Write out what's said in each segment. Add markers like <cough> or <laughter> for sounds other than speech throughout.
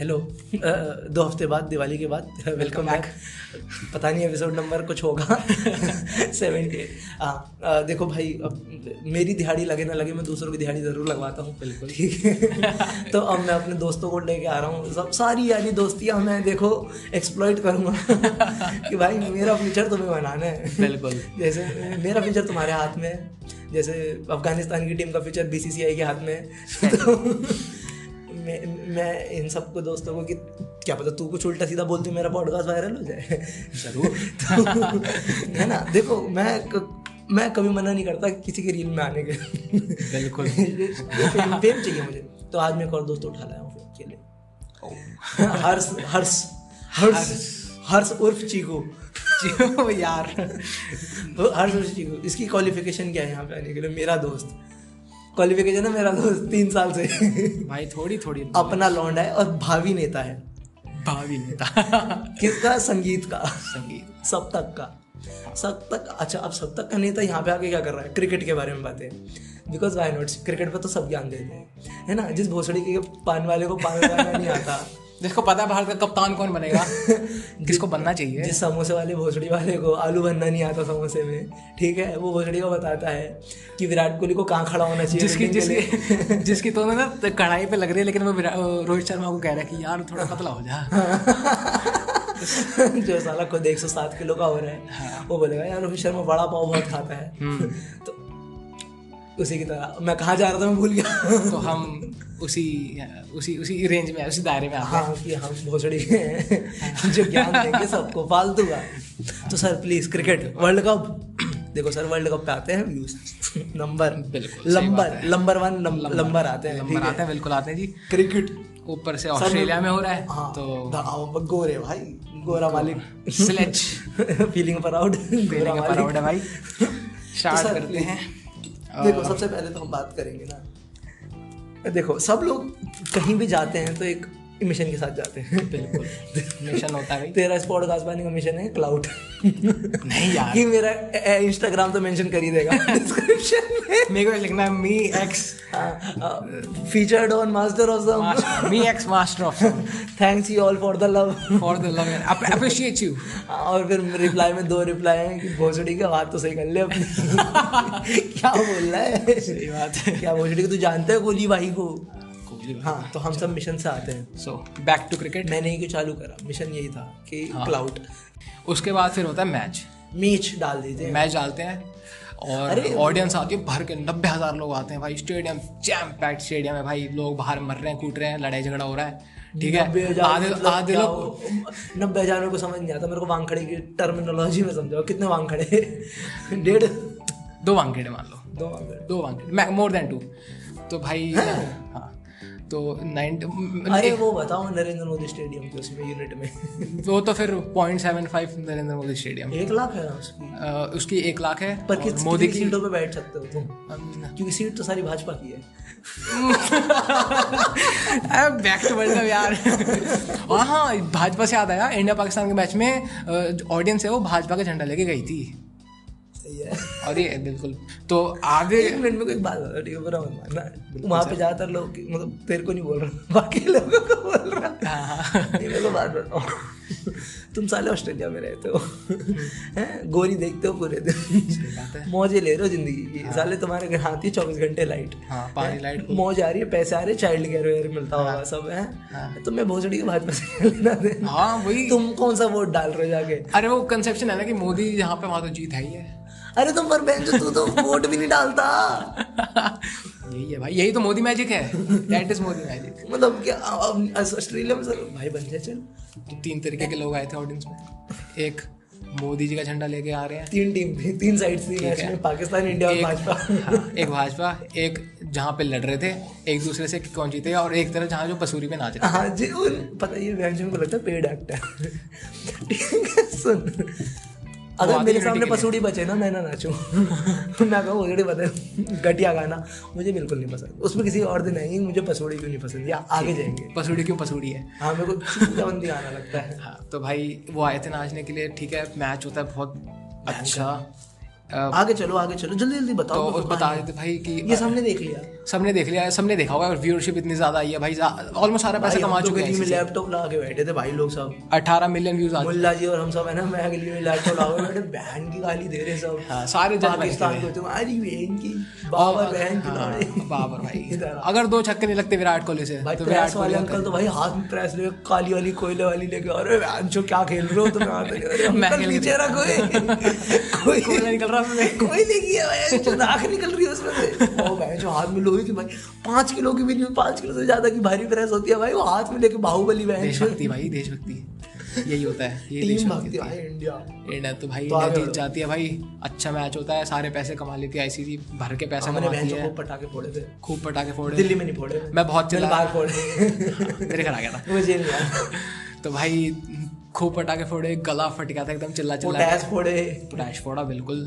Hello <laughs> दो हफ़्ते बाद दिवाली के बाद वेलकम बैक <laughs> पता नहीं एपिसोड नंबर कुछ होगा। <laughs> सेवेंटी हाँ देखो भाई अब मेरी दिहाड़ी लगे ना लगे मैं दूसरों की दिहाड़ी ज़रूर लगवाता हूँ। बिल्कुल। ठीक है? तो अब मैं अपने दोस्तों को लेके आ रहा हूँ। सब सारी यारी दोस्तियाँ मैं देखो एक्सप्लॉइट करूँगा। कि भाई मेरा फ्यूचर तुम्हें बनाना है। बिल्कुल। जैसे मेरा फ्यूचर तुम्हारे हाथ में है। जैसे अफ़गानिस्तान की टीम का फ्यूचर बीसीसीआई के हाथ में है। तो मैं मैं इन सबको दोस्तों को कि क्या पता तू कुछ उल्टा सीधा बोलती मेरा पॉडकास्ट वायरल हो जाए। ज़रूर। <laughs> तो है ना? देखो मैं मैं कभी मना नहीं करता किसी के रील में आने के। बिल्कुल। <laughs> फेम फेम चाहिए मुझे। तो आज मैं एक और दोस्त उठा लाया हूँ फेम के लिए। हर्ष हर्ष हर्ष हर्ष। उर्फ़ चीकू। यार। <laughs> हर्ष उर्फ़ चीकू। इसकी क्वालिफिकेशन क्या है यहाँ पे आने के लिए? मेरा दोस्त। क्वालिफिकेशन है मेरा दोस्त तीन साल से। भाई थोड़ी थोड़ी। अपना लौंडा है और भावी नेता है। भावी नेता। किसका? संगीत का। संगीत। सब तक का। सब तक अच्छा अब सब तक का नेता यहाँ पे आके क्या कर रहा है? क्रिकेट के बारे में बातें। बिकॉज़ वाई नोट क्रिकेट पर तो सब ज्ञान देते हैं। है ना? जिस भोसड़ी के पान वाले को पान लगाना नहीं आता। जिसको पता है भारत का कप्तान कौन बनेगा? <laughs> किसको बनना चाहिए? जिस समोसे वाले भोसड़ी वाले को आलू बनना नहीं आता समोसे में ठीक है? वो भोसड़ी को बताता है कि विराट कोहली को कहाँ खड़ा होना चाहिए जिसकी जिसकी <laughs> जिसकी तो ना कढ़ाई पे लग रही है लेकिन वो रोहित शर्मा को कह रहा है कि यार थोड़ा <laughs> पतला हो जा। जो साला खुद एक सौ सात किलो का हो रहा है हाँ। वो बोलेगा यार रोहित शर्मा बड़ा पाव बहुत खाता है। हम्म। तो उसी की तरह। मैं कहाँ जा रहा था मैं भूल गया। तो हम उसी उसी उसी रेंज में उसी दायरे में आते हाँ कि हम भोसड़ी हैं। जो ज्ञान देंगे सबको फालतू का। तो sir please cricket world cup देखो सर वर्ल्ड कप पे आते हैं व्यूज़ नंबर बिल्कुल नंबर नंबर वन नंबर आते हैं नंबर आते हैं बिल्कुल आते हैं जी। क्रिकेट ऊपर से ऑस्ट्रेलिया में हो रहा है हाँ, तो गोरे भाई गोरा मालिक। स्लेज फीलिंग प्राउड गोरा प्राउड है भाई। स्टार्ट <laughs> तो करते हैं। देखो, सबसे पहले तो हम बात करेंगे ना। देखो, सब लोग कहीं भी जाते हैं तो एक मिशन के साथ जाते हैं। बिल्कुल। मिशन होता है तेरा इस पॉडकास्ट बनाने का मिशन है क्लाउड नहीं यार। कि मेरा इंस्टाग्राम तो मेंशन कर ही देगा। <laughs> डिस्क्रिप्शन में। मेरे को लिखना है me X featured on master of some me X master of thanks you all for the love for the love appreciate you और फिर रिप्लाई में दो रिप्लाई हैं कि भोसड़ी की बात तो सही कर ले अपनी। <laughs> क्या बोल रहा है? सही बात है। क्या भोसड़ी को तू जानता है गोली भाई को? हाँ तो हम सब मिशन से आते हैं। सो बैक टू क्रिकेट मैंने ही चालू करा? मिशन यही था कि क्लाउड हाँ। उसके बाद फिर होता है मैच मैच डाल देते मैच डालते हैं और ऑडियंस आती है भर के नब्बे हज़ार लोग आते हैं भाई। स्टेडियम जैम पैक्ड स्टेडियम है भाई। लोग बाहर मर रहे हैं कूट रहे हैं लड़ाई झगड़ा हो रहा है। ठीक है? आधे मतलब आधे लोग नब्बे हज़ार मेरे को समझ नहीं आता। मेरे को वांगखड़े की टर्मिनोलॉजी में समझाओ। कितने वांगखड़े <laughs> डेढ़ दो वांगखड़े मान लो। दो वांगखड़े दो वांगखड़े मोर देन टू तो भाई हाँ। तो अरे वो बताओ नरेंद्र मोदी स्टेडियम के उसमें यूनिट में। वो तो फिर point seven five Narendra Modi stadium. एक लाख है उसकी? आ, उसकी एक लाख है पर किस मोदी की सीटों पे बैठ सकते हो तुम? क्योंकि सीट तो सारी भाजपा की है। बैक टू वर्ल्ड यार। <laughs> हाँ भाजपा से याद आया इंडिया पाकिस्तान के मैच में ऑडियंस है वो भाजपा का झंडा लेके गई थी। और ये बिल्कुल। तो आगे एक मिनट में कोई बात बता ठीक है बुरा मत मानना वहाँ पे ज़्यादातर लोग मतलब तेरे को नहीं बोल रहा <laughs> बाकी लोगों को बोल रहा। हाँ, हाँ। मेरे को बात बताओ। तुम साले ऑस्ट्रेलिया में रहते हो। हैं? गोरी देखते हो पूरे दिन। मौजे ले रहे हो ज़िंदगी की। हाँ। साले तुम्हारे घर आती है चौबीस घंटे लाइट। हाँ, पानी लाइट मौज आ रही है पैसे आ रहे हैं चाइल्ड केयर वेयर मिलता हाँ, होगा सब है? तो मैं भोसड़ी के भाजपा से <laughs> लेना दे हाँ वही। तुम कौन सा वोट डाल रहे हो जाके? अरे वो कंसेप्शन है ना कि मोदी यहाँ पे वहाँ तो जीत है ही है। अरे तुम पर बेंच तू तो वोट भी नहीं डालता। यही है भाई यही तो मोदी मैजिक है। दैट इज़ मोदी मैजिक मतलब क्या ऑस्ट्रेलिया में सर भाई बन जाए चल। तो तीन तरीके के लोग आए थे ऑडियंस में। एक मोदी जी का झंडा लेके आ रहे हैं। तीन टीम थी तीन साइड थी मैच में पाकिस्तान इंडिया और भाजपा। हाँ, एक भाजपा एक जहाँ पे लड़ रहे थे एक दूसरे से कौन जीते और एक तरह जहाँ जो पसूरी पे नाच रहे हाँ जी पता ये व्यंजन को लगता है पेड एक्टर सुन। अगर मेरे सामने पसूड़ी बचे ना मैं ना नाचूं। <laughs> मैं कहूँ पसूड़ी बता घटिया गाना। मुझे बिल्कुल नहीं पसंद। उसमें किसी और दिन आएँगे मुझे पसूड़ी क्यों नहीं पसंद? या आगे जाएँगे। पसूड़ी क्यों पसूड़ी है? हाँ मेरे को बंदी आना लगता है। हाँ तो भाई वो आए थे नाचने के लिए ठीक है मैच होता है बहुत अच्छा। आगे चलो आगे चलो जल्दी जल्दी तो बताओ उस बता देते भाई कि ये सबने देख लिया। सबने देख लिया सबने देखा होगा व्यूअरशिप इतनी ज़्यादा आई है भाई ऑलमोस्ट सारा पैसा कमा तो चुके हैं लैपटॉप लगा के बैठे थे भाई लोग सब। अठारह मिलियन व्यूज़ आ मुल्ला जी और हम सब है ना मैं गली में लैपटॉप के बैठे बहन की गाली दे रहे सब। हाँ, सारे पाकिस्तान को तुम्हारी बहन की बाबर बहन की हाँ, बाबर भाई। अगर दो छक्के नहीं लगते विराट कोहली से तो विराट कोहली अंकल तो भाई हाथ में प्रेस ले काली वाली कोयले वाली लेके अरे बहन जो क्या खेल रहे हो तुम यहाँ पे? मैं नीचे रखो <laughs> कोई कोयला निकल रहा कोई लेगी है भाई जो नाक निकल रही है उसमें से। ओ भाई जो हाथ में लोहे की भाई पाँच किलो की भी नहीं पाँच किलो से ज़्यादा की भारी प्रेस होती है भाई वो हाथ में लेके बाहुबली बहन। देशभक्ति भाई देशभक्ति। यही होता है ये टीम भाई इंडिया। इंडिया तो भाई तो इंडिया जीत जाती है भाई अच्छा मैच होता है सारे पैसे कमा लेती है आईसीसी भर के पैसा कमाती है। को पटाखे फोड़े थे। खूब पटाखे फोड़े। दिल्ली में नहीं फोड़े। मैं बहुत मैंने चिल्लाया। बाहर फोड़े। <laughs> मेरे घर आ गया था वो जेल में आया। तो भाई खूब पटाखे फोड़े गला फट गया था एकदम चिल्ला चिल्ला पोटैश फोड़े पोटैश फोड़ा बिल्कुल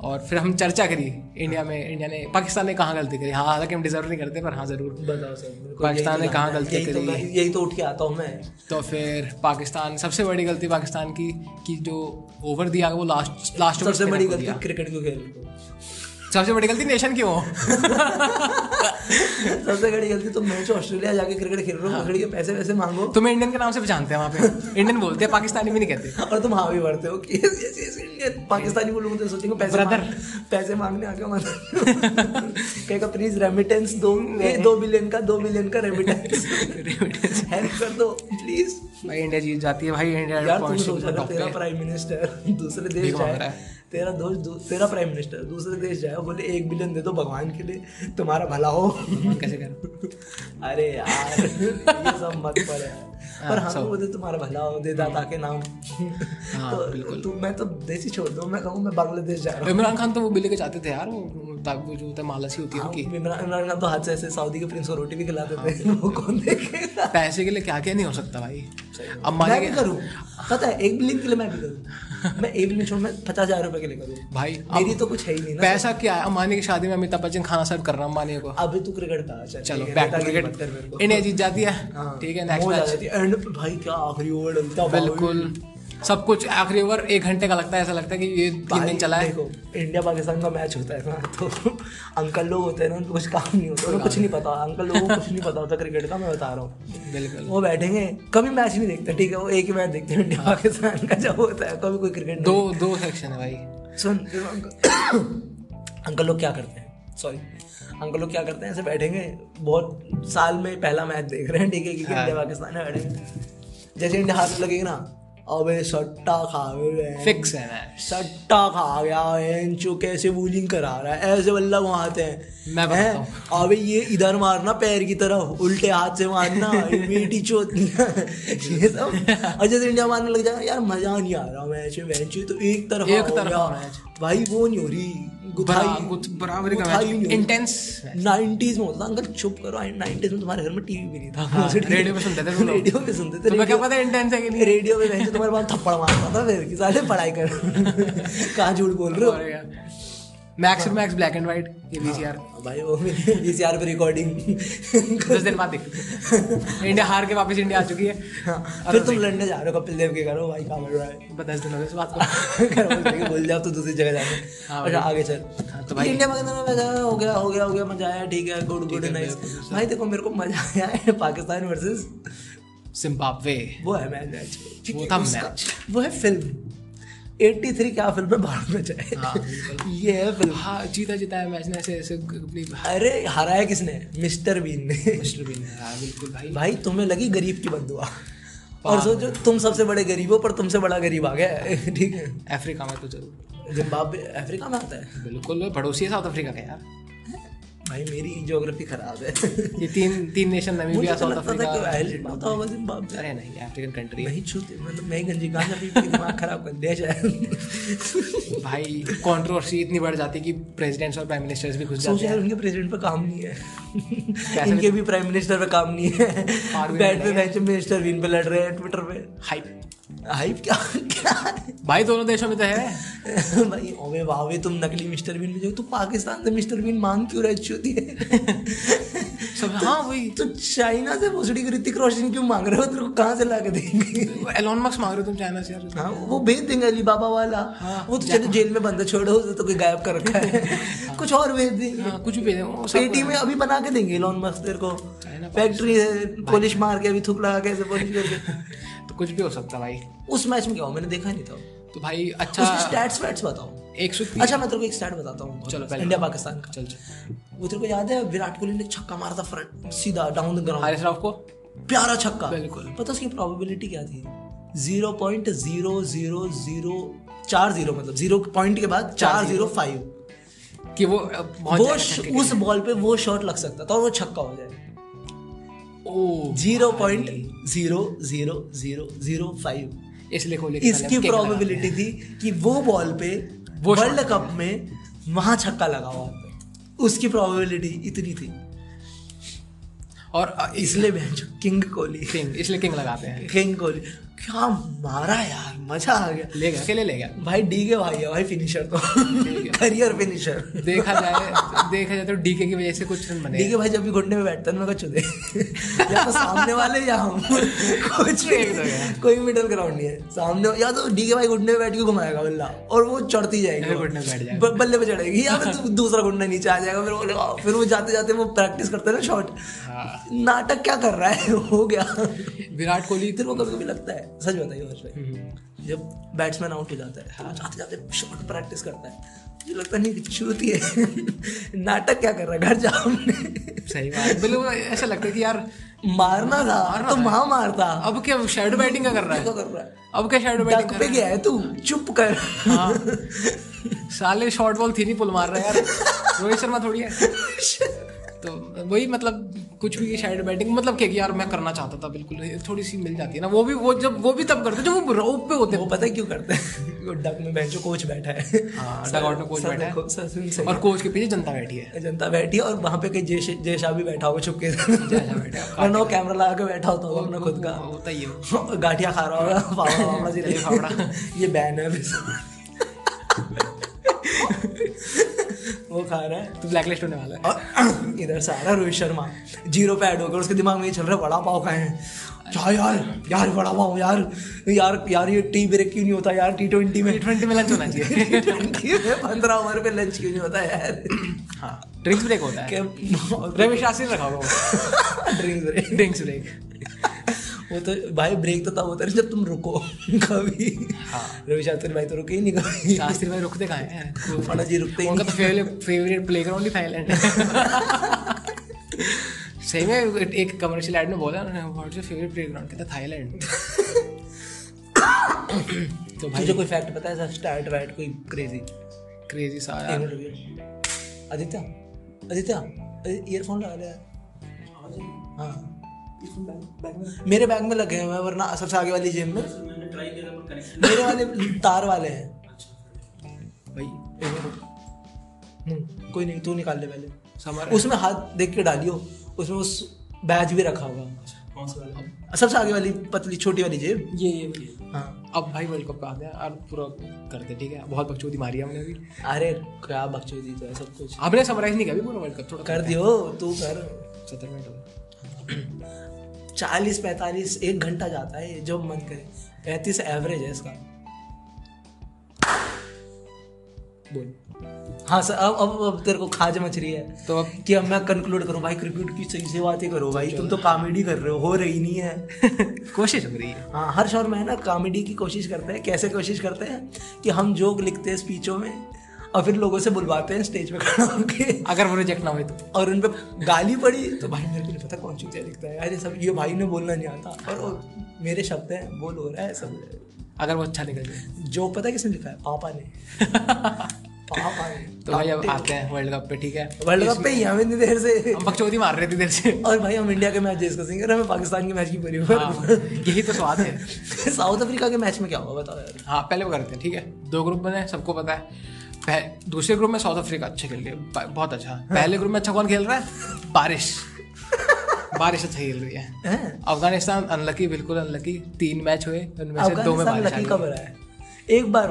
और फिर हम चर्चा करी इंडिया में इंडिया ने पाकिस्तान ने कहाँ गलती करी हाँ हालाँकि हम डिजर्व नहीं करते पर हाँ ज़रूर बताओ सर पाकिस्तान ने तो कहाँ है। गलती तो करी? यही तो उठ के आता हूँ मैं तो फिर पाकिस्तान सबसे बड़ी गलती पाकिस्तान की कि जो ओवर दिया वो लास्ट लास्ट ओवर सबसे बड़ी गलती क्रिकेट क्यों खेल? सबसे बड़ी गलती नेशन की हो सबसे बड़ी गलती तो मैच ऑस्ट्रेलिया जाके क्रिकेट खेल रहे हो पकड़ के पैसे वैसे मांगो। तुम्हें इंडियन के नाम से पहचानते हैं वहाँ पे। इंडियन बोलते हैं पाकिस्तानी भी नहीं कहते। और तुम हाँ भी बढ़ते हो कि। पाकिस्तानी बोलूँगा तो सोचेंगे पैसे। मांग- पैसे मांगने आ गया मतलब कहेगा प्लीज़ रेमिटेंस दो दो बिलियन का दो बिलियन का रेमिटेंस रेमिटेंस हेल्प कर दो प्लीज़ भाई इंडिया जीत जाती है भाई इंडिया यार तुम सोचा है top तेरा प्राइम मिनिस्टर दूसरे देश जाए। है। तेरा दोस्त तेरा प्राइम मिनिस्टर दूसरे देश जाए बोले एक बिलियन दे दो भगवान के लिए तुम्हारा भला हो। <laughs> कैसे कर? अरे यार ये सब मत पर यार पर हाँ, हम सब। बोले तुम्हारा भला हो दे दाता के नाम। हाँ, तो बिल्कुल। तू मैं तो देश ही छोड़ दूँ मैं कहूँ मैं बांग्लादेश जा रहा हूँ। इमरान खान तो वो बिल्ली के चाहते थे यार वो ताकि जो होता है मालसी होती है उनकी। हाँ, इमरान इमरान खान तो हाथ से ऐसे सऊदी के प्रिंस को रोटी भी खिलाते थे। वो कौन देखेगा? पैसे के लिए क्या क्या नहीं हो सकता भाई। अब मैं भी करूँ। पता है एक बिलियन के लिए मैं भी करूँ। मैं एक मिनट छोड़ मैं पचास हज़ार रुपए के लेकर करूँ भाई मेरी तो कुछ है ही नहीं ना। पैसा क्या है? अंबानी की शादी में अमिताभ बच्चन खाना सर्व कर रहा हूँ अंबानी को। अभी तू क्रिकेट का चलो बैक टू क्रिकेट इन्हें। इंडिया जीत जाती है। हाँ, ठीक है नेक्स्ट मैच एंड भाई क्या आखिरी ओवर डलता बिल्कुल। सब कुछ आखिरी ओवर एक घंटे का लगता है ऐसा लगता है कि ये तीन दिन चला है। देखो इंडिया पाकिस्तान का मैच होता है ना <laughs> तो अंकल लोग होते हैं ना उनको कुछ काम नहीं होता उन्हें कुछ नहीं पता। अंकल लोगों को कुछ नहीं पता होता क्रिकेट का मैं बता रहा हूँ। बिल्कुल। वो बैठेंगे कभी मैच नहीं देखते ठीक है वो एक ही मैच देखते हैं इंडिया पाकिस्तान का जब होता है कभी कोई क्रिकेट दो दो सेक्शन है भाई। सुन अंकल लोग क्या करते हैं? सॉरी अंकल लोग क्या करते हैं ऐसे बैठेंगे बहुत साल में पहला मैच देख रहे हैं ठीक है क्योंकि हाँ। इंडिया पाकिस्तान है बैठेंगे। जैसे इंडिया हाथ में लगेगी ना अबे सट्टा खा गए फिक्स है मैं सट्टा खा गया एंचो कैसे बोलिंग करा रहा है। ऐसे बल्ला वहाँ आते हैं। मैं है? अबे ये इधर मारना पैर की तरफ़ उल्टे हाथ से मारना <laughs> मीठी चोत <laughs> ये सब। और जैसे इंडिया मारने लग जाएगा यार मज़ा नहीं आ रहा मैच में। तो एक तरफ़ एक तरफ़। भाई वो नहीं हो रही गुथाई बराबर। इंटेंस 90s में होता अंकल चुप करो 90s में तुम्हारे घर में टीवी भी नहीं था। हाँ, <laughs> रेडियो पे सुनते थे रेडियो पे सुनते थे तुम्हें क्या पता इंटेंस है कि नहीं? रेडियो पे तुम्हारे पास थप्पड़ मारता था फिर कि साले पढ़ाई कर। <laughs> कहाँ झूठ बोल रहे हो? Max max black and white ये वीसीआर भाई वो वीसीआर पे रिकॉर्डिंग दस दिन बाद देख। इंडिया हार के वापस इंडिया आ चुकी है। फिर तुम लड़ने जा रहे हो कपिल देव के करो भाई कहाँ बढ़ रहा है? बस दस दिन हो इस बात को। <laughs> में बोल जाओ तो दूसरी जगह जाके हाँ। अच्छा आगे चल। हाँ, तो तो भाई- इंडिया पाकिस्तान में मज़ा आया, हो गया हो गया हो गया मज़ा आया ठीक है गुड गुड नाइस भाई देखो मेरे को मज़ा आया है पाकिस्तान वर्सेस जिम्बाब्वे वो है मैच वो था मैच। वो है फ़िल्म 83 क्या फ़िल्म है? भारत में जाए हाँ, ये है फ़िल्म हाँ जीता जीता है मैच ने ऐसे ऐसे अपनी अरे हराया किसने? मिस्टर बीन ने। मिस्टर बीन ने हाँ, बिल्कुल भाई। भाई तुम्हें लगी गरीब की बदुआ और सोचो तुम सबसे बड़े गरीब हो पर तुमसे बड़ा गरीब आ गया ठीक है। अफ्रीका में तो ज़रूर। जिम्बाब्वे अफ्रीका में आता है? बिल्कुल पड़ोसी है साउथ अफ्रीका का यार। भाई मेरी ज्योग्राफी खराब है। ये तीन तीन nation Namibia South Africa island होता होगा जिम्बाब्वे अरे नहीं अफ्रीकन कंट्री नहीं छूते मतलब मैं गंजी पी पी दिमाग खराब कर दिया शायद भाई कंट्रोवर्सी इतनी बढ़ जाती है कि प्रेसिडेंट्स और प्राइम मिनिस्टर्स भी घुस सोच जाते हैं उनके प्रेसिडेंट पे काम नहीं है। <laughs> इनके भी प्राइम मिनिस्टर पे काम नहीं है। भी बैठ पे बेंच मिनिस्टर विन पे लड़ रहे हैं ट्विटर पे। हाइप हाइप क्या क्या? भाई दोनों देशों में तो है। भाई ओवे वावे तुम नकली मिस्टर बीन में जो तू पाकिस्तान से मिस्टर बीन मांग क्यों रही होती है? सब हाँ वही। तो चाइना से भोसड़ी ऋतिक रोशन क्यों मांग रहे हो? तेरे को कहाँ से ला के देंगे? एलोन मस्क मांग रहे हो तुम चाइना से यार। हाँ वो भेज देंगे अली बाबा वाला। हाँ, वो तो चलो जेल में बंदा छोड़ो उसे तो कोई गायब कर रखा है। कुछ और भेज देंगे हाँ, कुछ भी भेजे सब पेटी में अभी बना के देंगे इलॉन मस्क तेरे को। फैक्ट्री है पॉलिश मार के अभी थूक लगा के ऐसे पॉलिश करके तो कुछ भी हो सकता भाई। उस मैच में क्या हुआ? मैंने देखा नहीं था। तो भाई अच्छा स्टैट्स वैट्स बताओ। एक सौ अच्छा मैं तेरे को एक स्टैट बताता हूँ। चलो पहले इंडिया पाकिस्तान का। चल चल। वो तेरे को याद है विराट कोहली ने छक्का मारा था फ्रंट सीधा down the ground Haris Rauf को? प्यारा छक्का। बिल्कुल। पता उसकी प्रोबेबिलिटी क्या थी? Zero point zero zero zero चार ज़ीरो मतलब ज़ीरो पॉइंट के बाद चार ज़ीरो फाइव कि वो वो उस बॉल पे वो शॉट लग सकता था और वो छक्का हो जाए। Zero point zero zero zero zero five. इसलिए कोहली इसकी प्रोबेबिलिटी थी कि वो बॉल पे वर्ल्ड कप में वहाँ छक्का लगा हुआ उसकी प्रोबेबिलिटी इतनी थी। और इसलिए किंग कोहली किंग इसलिए किंग लगाते हैं। किंग कोहली। क्या मारा यार मज़ा आ गया। ले गया। अकेले ले गया। भाई डी के भाई है भाई फिनिशर तो। करियर फिनिशर देखा जाए देखा जाए तो डीके की वजह से कुछ रन बने डी के भाई जब भी घुटने में बैठता है ना मैं चुदे। या तो सामने वाले या हम। कुछ कोई मिडल ग्राउंड नहीं है। सामने या तो डी के भाई घुटने में बैठ के घुमाएगा बल्ला और वो चढ़ती जाएगी। घुटने पे बैठ जाएगा। बल्ले पे चढ़ेगी। या फिर दूसरा घुटना नीचे आ जाएगा फिर वो फिर वो जाते जाते वो प्रैक्टिस करते हैं ना शॉट हाँ। नाटक क्या कर रहा है? <laughs> हो गया। विराट कोहली तेरे वो कभी कभी लगता है? सच बताइए हर्ष भाई जब बैट्समैन आउट हो जाता है वो जाते जाते शॉट प्रैक्टिस करता है मुझे लगता नहीं कि चूती है। <laughs> नाटक क्या कर रहा है? घर जाओ सही बात। बिल्कुल ऐसा लगता है कि यार मारना था तो वहाँ मारता। अब क्या शैडो बैटिंग का कर रहा है? क्या है कर रहा है? अब क्या शैडो बैटिंग कर पे गया है तू चुप कर। हाँ। साले शॉर्ट बॉल थ्री पुल मार रहा है यार। रोहित शर्मा थोड़ी है। <laughs> तो वही मतलब कुछ भी साइड बैटिंग मतलब क्या कि यार मैं करना चाहता था बिल्कुल। थोड़ी सी मिल जाती है ना। वो भी वो जब वो भी तब करते जब वो रोप पे होते वो पता है क्यों करते हैं? <laughs> डक में बेंचो कोच बैठा है। हाँ डगआउट में कोच बैठा है। और कोच के पीछे जनता बैठी है। जनता बैठी है और वहाँ पे कहीं जय जय शाह भी बैठा होगा चुपके <laughs> और वो कैमरा लगा के बैठा होता होगा अपना खुद का। होता ही है। <laughs> गाठिया खा रहा होगा फावड़ा वावड़ा से फावड़ा। ये बैन है वो खा रहा है। तो ब्लैक लिस्ट होने वाला है। और इधर से आ रहा है रोहित शर्मा ज़ीरो पे ऐड होकर उसके दिमाग में ये चल रहा है वड़ा पाव खाए हैं। क्या यार यार वड़ा पाव यार यार यार ये टी ब्रेक क्यों नहीं होता? यार टी ट्वेंटी में। टी ट्वेंटी में लंच होना चाहिए। ट्वेंटी में पंद्रह ओवर पे लंच क्यों नहीं होता यार? हाँ ड्रिंक्स ब्रेक होता है। रवि शास्त्री रखा होगा। ड्रिंक्स ब्रेक ड्रिंक्स ब्रेक वो तो भाई ब्रेक तो तब होता है जब तुम रुको <laughs> कभी। हाँ। रवि शास्त्री भाई तो रुके ही नहीं कभी। शास्त्री भाई रुकते कहाँ हैं? जी रुकते ही उनका तो फेवरेट फेवरेट प्लेग्राउंड ही थाईलैंड <laughs> सही में एक कमर्शियल एड में बोला उन्होंने व्हाट्स योर फेवरेट प्लेग्राउंड कहता थाईलैंड <coughs> तो भाई तुझे कोई फैक्ट पता है ऐसा स्टार्ट वैट कोई क्रेजी क्रेजी सा आदित्य? आदित्य? ईयरफोन लगा ले यार। हाँ। मेरे बैग में लगे हुए हैं वरना सबसे आगे वाली जेब में। मेरे वाले तार वाले हैं। भाई। हम्म, कोई नहीं तू निकाल ले पहले। उसमें हाथ देख के डालियो। उसमें उस बैज भी रखा होगा सबसे आगे वाली पतली छोटी वाली जेब ये ये हाँ। अब भाई वर्ल्ड कप का आते हैं और पूरा करते ठीक है? बहुत बकचोदी मारी है हमने अभी। अरे क्या बकचोदी तो है सब कुछ। आपने समराइज नहीं किया अभी पूरा वर्ल्ड कप थोड़ा कर दियो तू कर। सत्तर मिनट हो <clears throat> चालीस पैंतालीस एक घंटा जाता है जो मन करे। पैंतीस एवरेज है इसका। बोल। हाँ सर अब अब अब तेरे को खाज मच रही है तो अब कि अब मैं कंक्लूड करूँ। भाई क्रिकेट की सही से बातें करो भाई। तुम तो कॉमेडी कर रहे हो हो रही नहीं है। <laughs> कोशिश हो रही है। हाँ हर शोर में है ना कॉमेडी की कोशिश करते हैं। कैसे कोशिश करते हैं कि हम जोक लिखते हैं स्पीचों में? और फिर लोगों से बुलवाते हैं स्टेज पे खड़ा होके। अगर वो रिजेक्ट ना हुए तो। और उन पर गाली पड़ी तो भाई मेरे को नहीं पता कौन चीज़ लिखता है? अरे सब ये भाई ने बोलना नहीं आता। और मेरे शब्द हैं बोल हो रहा है सब। अगर वो अच्छा निकल जाए जो पता है किसने लिखा है? पापा ने। <laughs> तो भाई अब आते हैं वर्ल्ड कप पे ठीक है? वर्ल्ड कप पे ही हम इतनी देर से। हम बकचोदी मार रहे थे देर से। और भाई हम इंडिया के मैच डिस्कसिंग कर रहे हैं हमें पाकिस्तान के मैच की परी हाँ, यही तो स्वाद है। <laughs> साउथ अफ्रीका के मैच में क्या हुआ बताओ यार। हाँ पहले वो करते हैं ठीक है? दो ग्रुप बने सबको पता है। दूसरे ग्रुप में साउथ अफ्रीका अच्छा खेल रही है। बहुत अच्छा। पहले ग्रुप में अच्छा कौन खेल रहा है? बारिश। <laughs> बारिश अच्छा खेल रही है। अफ़गानिस्तान अनलकी बिल्कुल अनलकी तीन मैच हुए उनमें से दो में बारिश कब रहा है? एक बार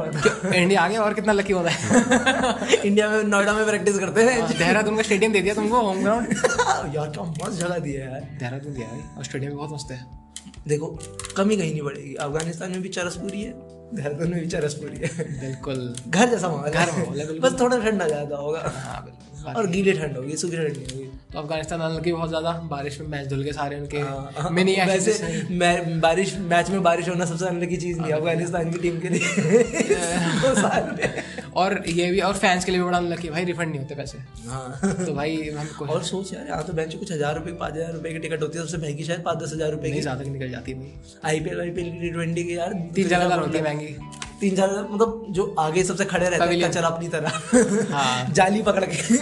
इंडिया आ गया और कितना लकी होता है? <laughs> इंडिया में नोएडा में प्रैक्टिस करते हैं। देहरादून का स्टेडियम दे दिया तुमको होम ग्राउंड हाँ, यार क्या मस्त जगह दिया है यार। देहरादून गया भाई और स्टेडियम बहुत मस्त है। देखो कमी कहीं नहीं पड़ेगी। अफ़गानिस्तान में भी चरस पूरी है। देहरादून में भी चरस पूरी है। बिल्कुल। घर जैसा माहौल घर माहौल। बस थोड़ा ठंडा ज़्यादा होगा। हाँ बिल्कुल। और गीली ठंड होगी सूखी ठंड नहीं होगी। तो अफ़गानिस्तान अनलकी बहुत ज़्यादा बारिश में मैच धुल के सारे उनके हाँ, मिनी वैसे ऐसे बारिश मैच में बारिश होना सबसे अलग की चीज़ नहीं है अफ़गानिस्तान की टीम के लिए। <laughs> और ये भी और फैंस के लिए भी बड़ा अनलकी भाई रिफंड नहीं होते पैसे। हाँ। तो भाई हम और सोच यार यहाँ तो बेंच कुछ हज़ार रुपए पाँच हज़ार रुपए की टिकट होती है सबसे महँगी शायद पाँच दस हज़ार रुपए नहीं की। ज़्यादा निकल जाती भाई पी एल की टी ट्वेंटी की यार तीन चार हज़ार होती है महँगी। तीन चार हज़ार मतलब जो आगे सबसे खड़े रहते हैं। कचरा अपनी तरह। हाँ। <laughs> जाली पकड़ के।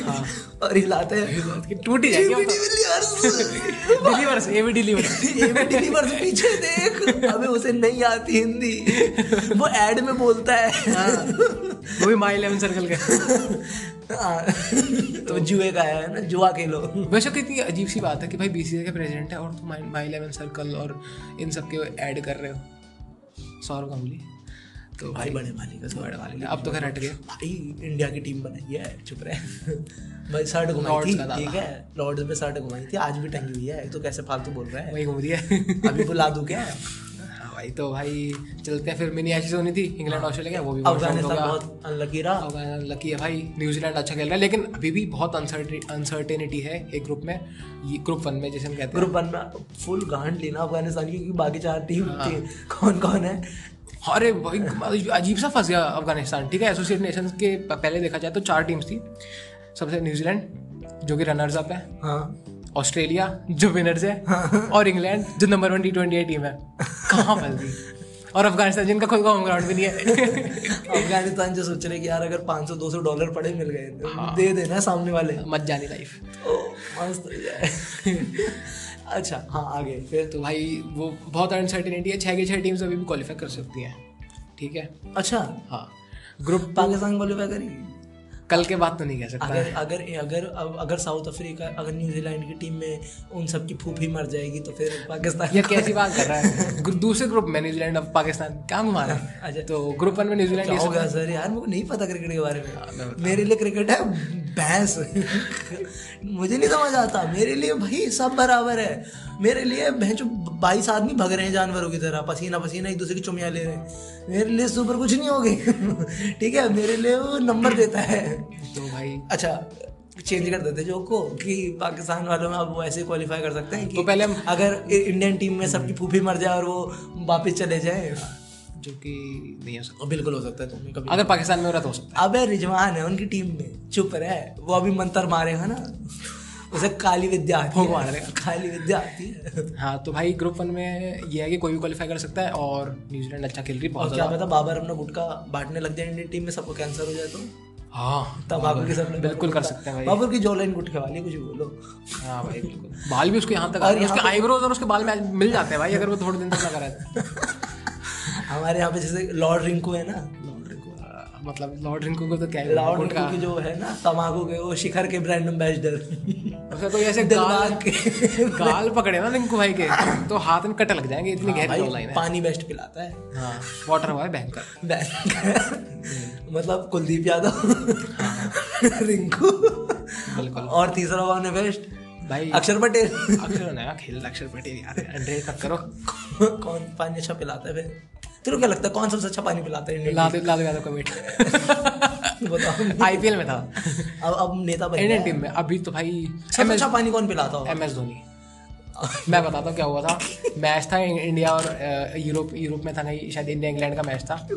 और हिलाते हैं टूट ही जाएगी। तो। डिलीवर्स ये भी डिलीवर ये भी डिलीवर्स <laughs> पीछे देख। अबे उसे नहीं आती हिंदी। वो एड में बोलता है। वो भी माई इलेवन सर्कल के। हाँ, तो जुए का है ना जुआ खेलो। वैसे कितनी अजीब सी बात है कि भाई बीसीसीआई के प्रेसिडेंट है और तुम माई माई इलेवन सर्कल और इन सब के ऐड कर रहे हो। सौरव गांगुली। तो भाई बड़े मालिक है बड़े वाले अब तो खैर हट गए। भाई इंडिया की टीम बनाई है चुप रहे। भाई शर्ट घुमाई थी ठीक है? लॉर्ड्स में शर्ट घुमाई थी आज भी टंगी हुई है। तो कैसे फालतू बोल रहा है? वही घूम रही है। अभी बुला दूँ क्या? <laughs> हाँ भाई तो भाई चलते हैं फिर। मिनी एशेज होनी थी इंग्लैंड ऑस्ट्रेलिया का वो भी बहुत अफ़गानिस्तान बहुत अनलकी रहा। अफ़गानिस्तान लकी है भाई। न्यूजीलैंड अच्छा खेल रहा है लेकिन अभी भी बहुत अनसर्टेनिटी है एक ग्रुप में। ये ग्रुप वन में जैसे हम कहते हैं। ग्रुप वन में फुल गांड लेना अफ़गानिस्तान की क्योंकि बाकी चार टीम हाँ। कौन कौन है? अरे भाई अजीब सा फंस गया अफ़गानिस्तान ठीक है? एसोसिएट नेशंस के पहले देखा जाए तो चार टीम्स थी। सबसे न्यूजीलैंड जो कि रनर्स अप है। हाँ। ऑस्ट्रेलिया जो विनर्स है। और इंग्लैंड जो number one T twenty team है। कहाँ फंस गई? और अफ़गानिस्तान जिनका खुद का होम ग्राउंड भी नहीं है। अफ़गानिस्तान जो सोच रहे कि यार अगर 500 200 डॉलर पड़े मिल गए। तो हाँ। दे देना सामने वाले। मत जानी लाइफ ओ मस्त हो <laughs> अच्छा हाँ आगे फिर तो भाई वो बहुत अनसर्टिनिटी है छः की छः टीम्स अभी भी क्वालिफाई कर सकती हैं। ठीक है? अच्छा? हाँ। ग्रुप पाकिस्तान क्वालिफाई करेगी कल के बाद तो नहीं कह सकता। अगर अगर अगर अगर साउथ अफ्रीका अगर न्यूजीलैंड की टीम में उन सब की फूफी मर जाएगी तो फिर पाकिस्तान ये कैसी बात कर रहा है? <laughs> दूसरे ग्रुप में न्यूजीलैंड और पाकिस्तान क्या घुमा रहा है? <laughs> अच्छा। तो ग्रुप वन में न्यूजीलैंड हो गया सर? यार मुझे नहीं पता क्रिकेट के बारे हाँ, में मेरे लिए क्रिकेट है भैंस। मुझे नहीं समझ आता। मेरे लिए भाई सब बराबर है। मेरे लिए भैंसो बाईस आदमी भग रहे हैं जानवरों की तरह। पसीना पसीना एक दूसरे की चुमिया ले रहे हैं। मेरे लिए सुपर कुछ नहीं होगी। <laughs> ठीक है मेरे लिए वो नंबर देता है। तो भाई अच्छा चेंज कर देते जो को कि पाकिस्तान वालों में अब वो ऐसे क्वालिफाई कर सकते हैं कि तो पहले हम- अगर इंडियन टीम में सबकी फूफी मर जाए और वो वापस चले जाए। जो कि नहीं हो सकता। बिल्कुल हो सकता है तुम्हें कभी अगर पाकिस्तान में हो रहा तो हो सकता है। अबे रिजवान है उनकी टीम में। चुप रहे वो अभी मंत्र मारेगा ना? उसे काली विद्या आती है। काली विद्या आती है। है तो भाई ग्रुप वन में ये है कि कोई भी क्वालिफाई कर सकता है और न्यूजीलैंड अच्छा खेल रही है बहुत क्या पता बाबर अपना गुटका बांटने लग जाए इंडियन टीम में सबको कैंसर हो जाए तो। हाँ। तंबाकू के सब बिल्कुल कर सकते हैं भाई। बाबर की जो जॉलाइन गुटके वाली कुछ भी बोलो। हाँ भाई बिल्कुल। बाल भी उसके यहाँ तक और और उसके आईब्रोज और उसके बाल में मिल जाते हैं भाई अगर वो थोड़े दिन तक लगा रहता है <laughs> हमारे यहाँ पे जैसे लॉर्ड रिंकू है ना? आ, मतलब लॉर्ड रिंकू को तो क्या ही? लॉर्ड रिंकू की जो है ना तंबाकू के वो शिखर के ब्रांड एम्बेसडर उसका कोई ऐसे गाल गाल पकड़े ना रिंकू भाई के तो हाथ में कट लग जाएँगे इतनी गहरी लाइन है। पानी बेस्ट पिलाता है। हाँ वाटर बॉय बैंकर बैंक मतलब कुलदीप यादव। रिंकू बिल्कुल। और तीसरा कौन है बेस्ट भाई अक्षर पटेल। अक्षर नया खेल अक्षर पटेल यार अंडे करो। कौन पानी अच्छा पिलाता है फिर? तेरे को क्या लगता है कौन सबसे अच्छा पानी पिलाता है लादे लादे यादव का? <laughs> बताओ आईपीएल में था। अब अब नेता बन इंडियन टीम में। अभी तो भाई सबसे अच्छा पानी कौन पिलाता होगा? M S Dhoni. मैं बताता हूँ क्या हुआ था। मैच था इंडिया और यूरोप यूरोप में था नहीं शायद इंडिया इंग्लैंड का मैच था।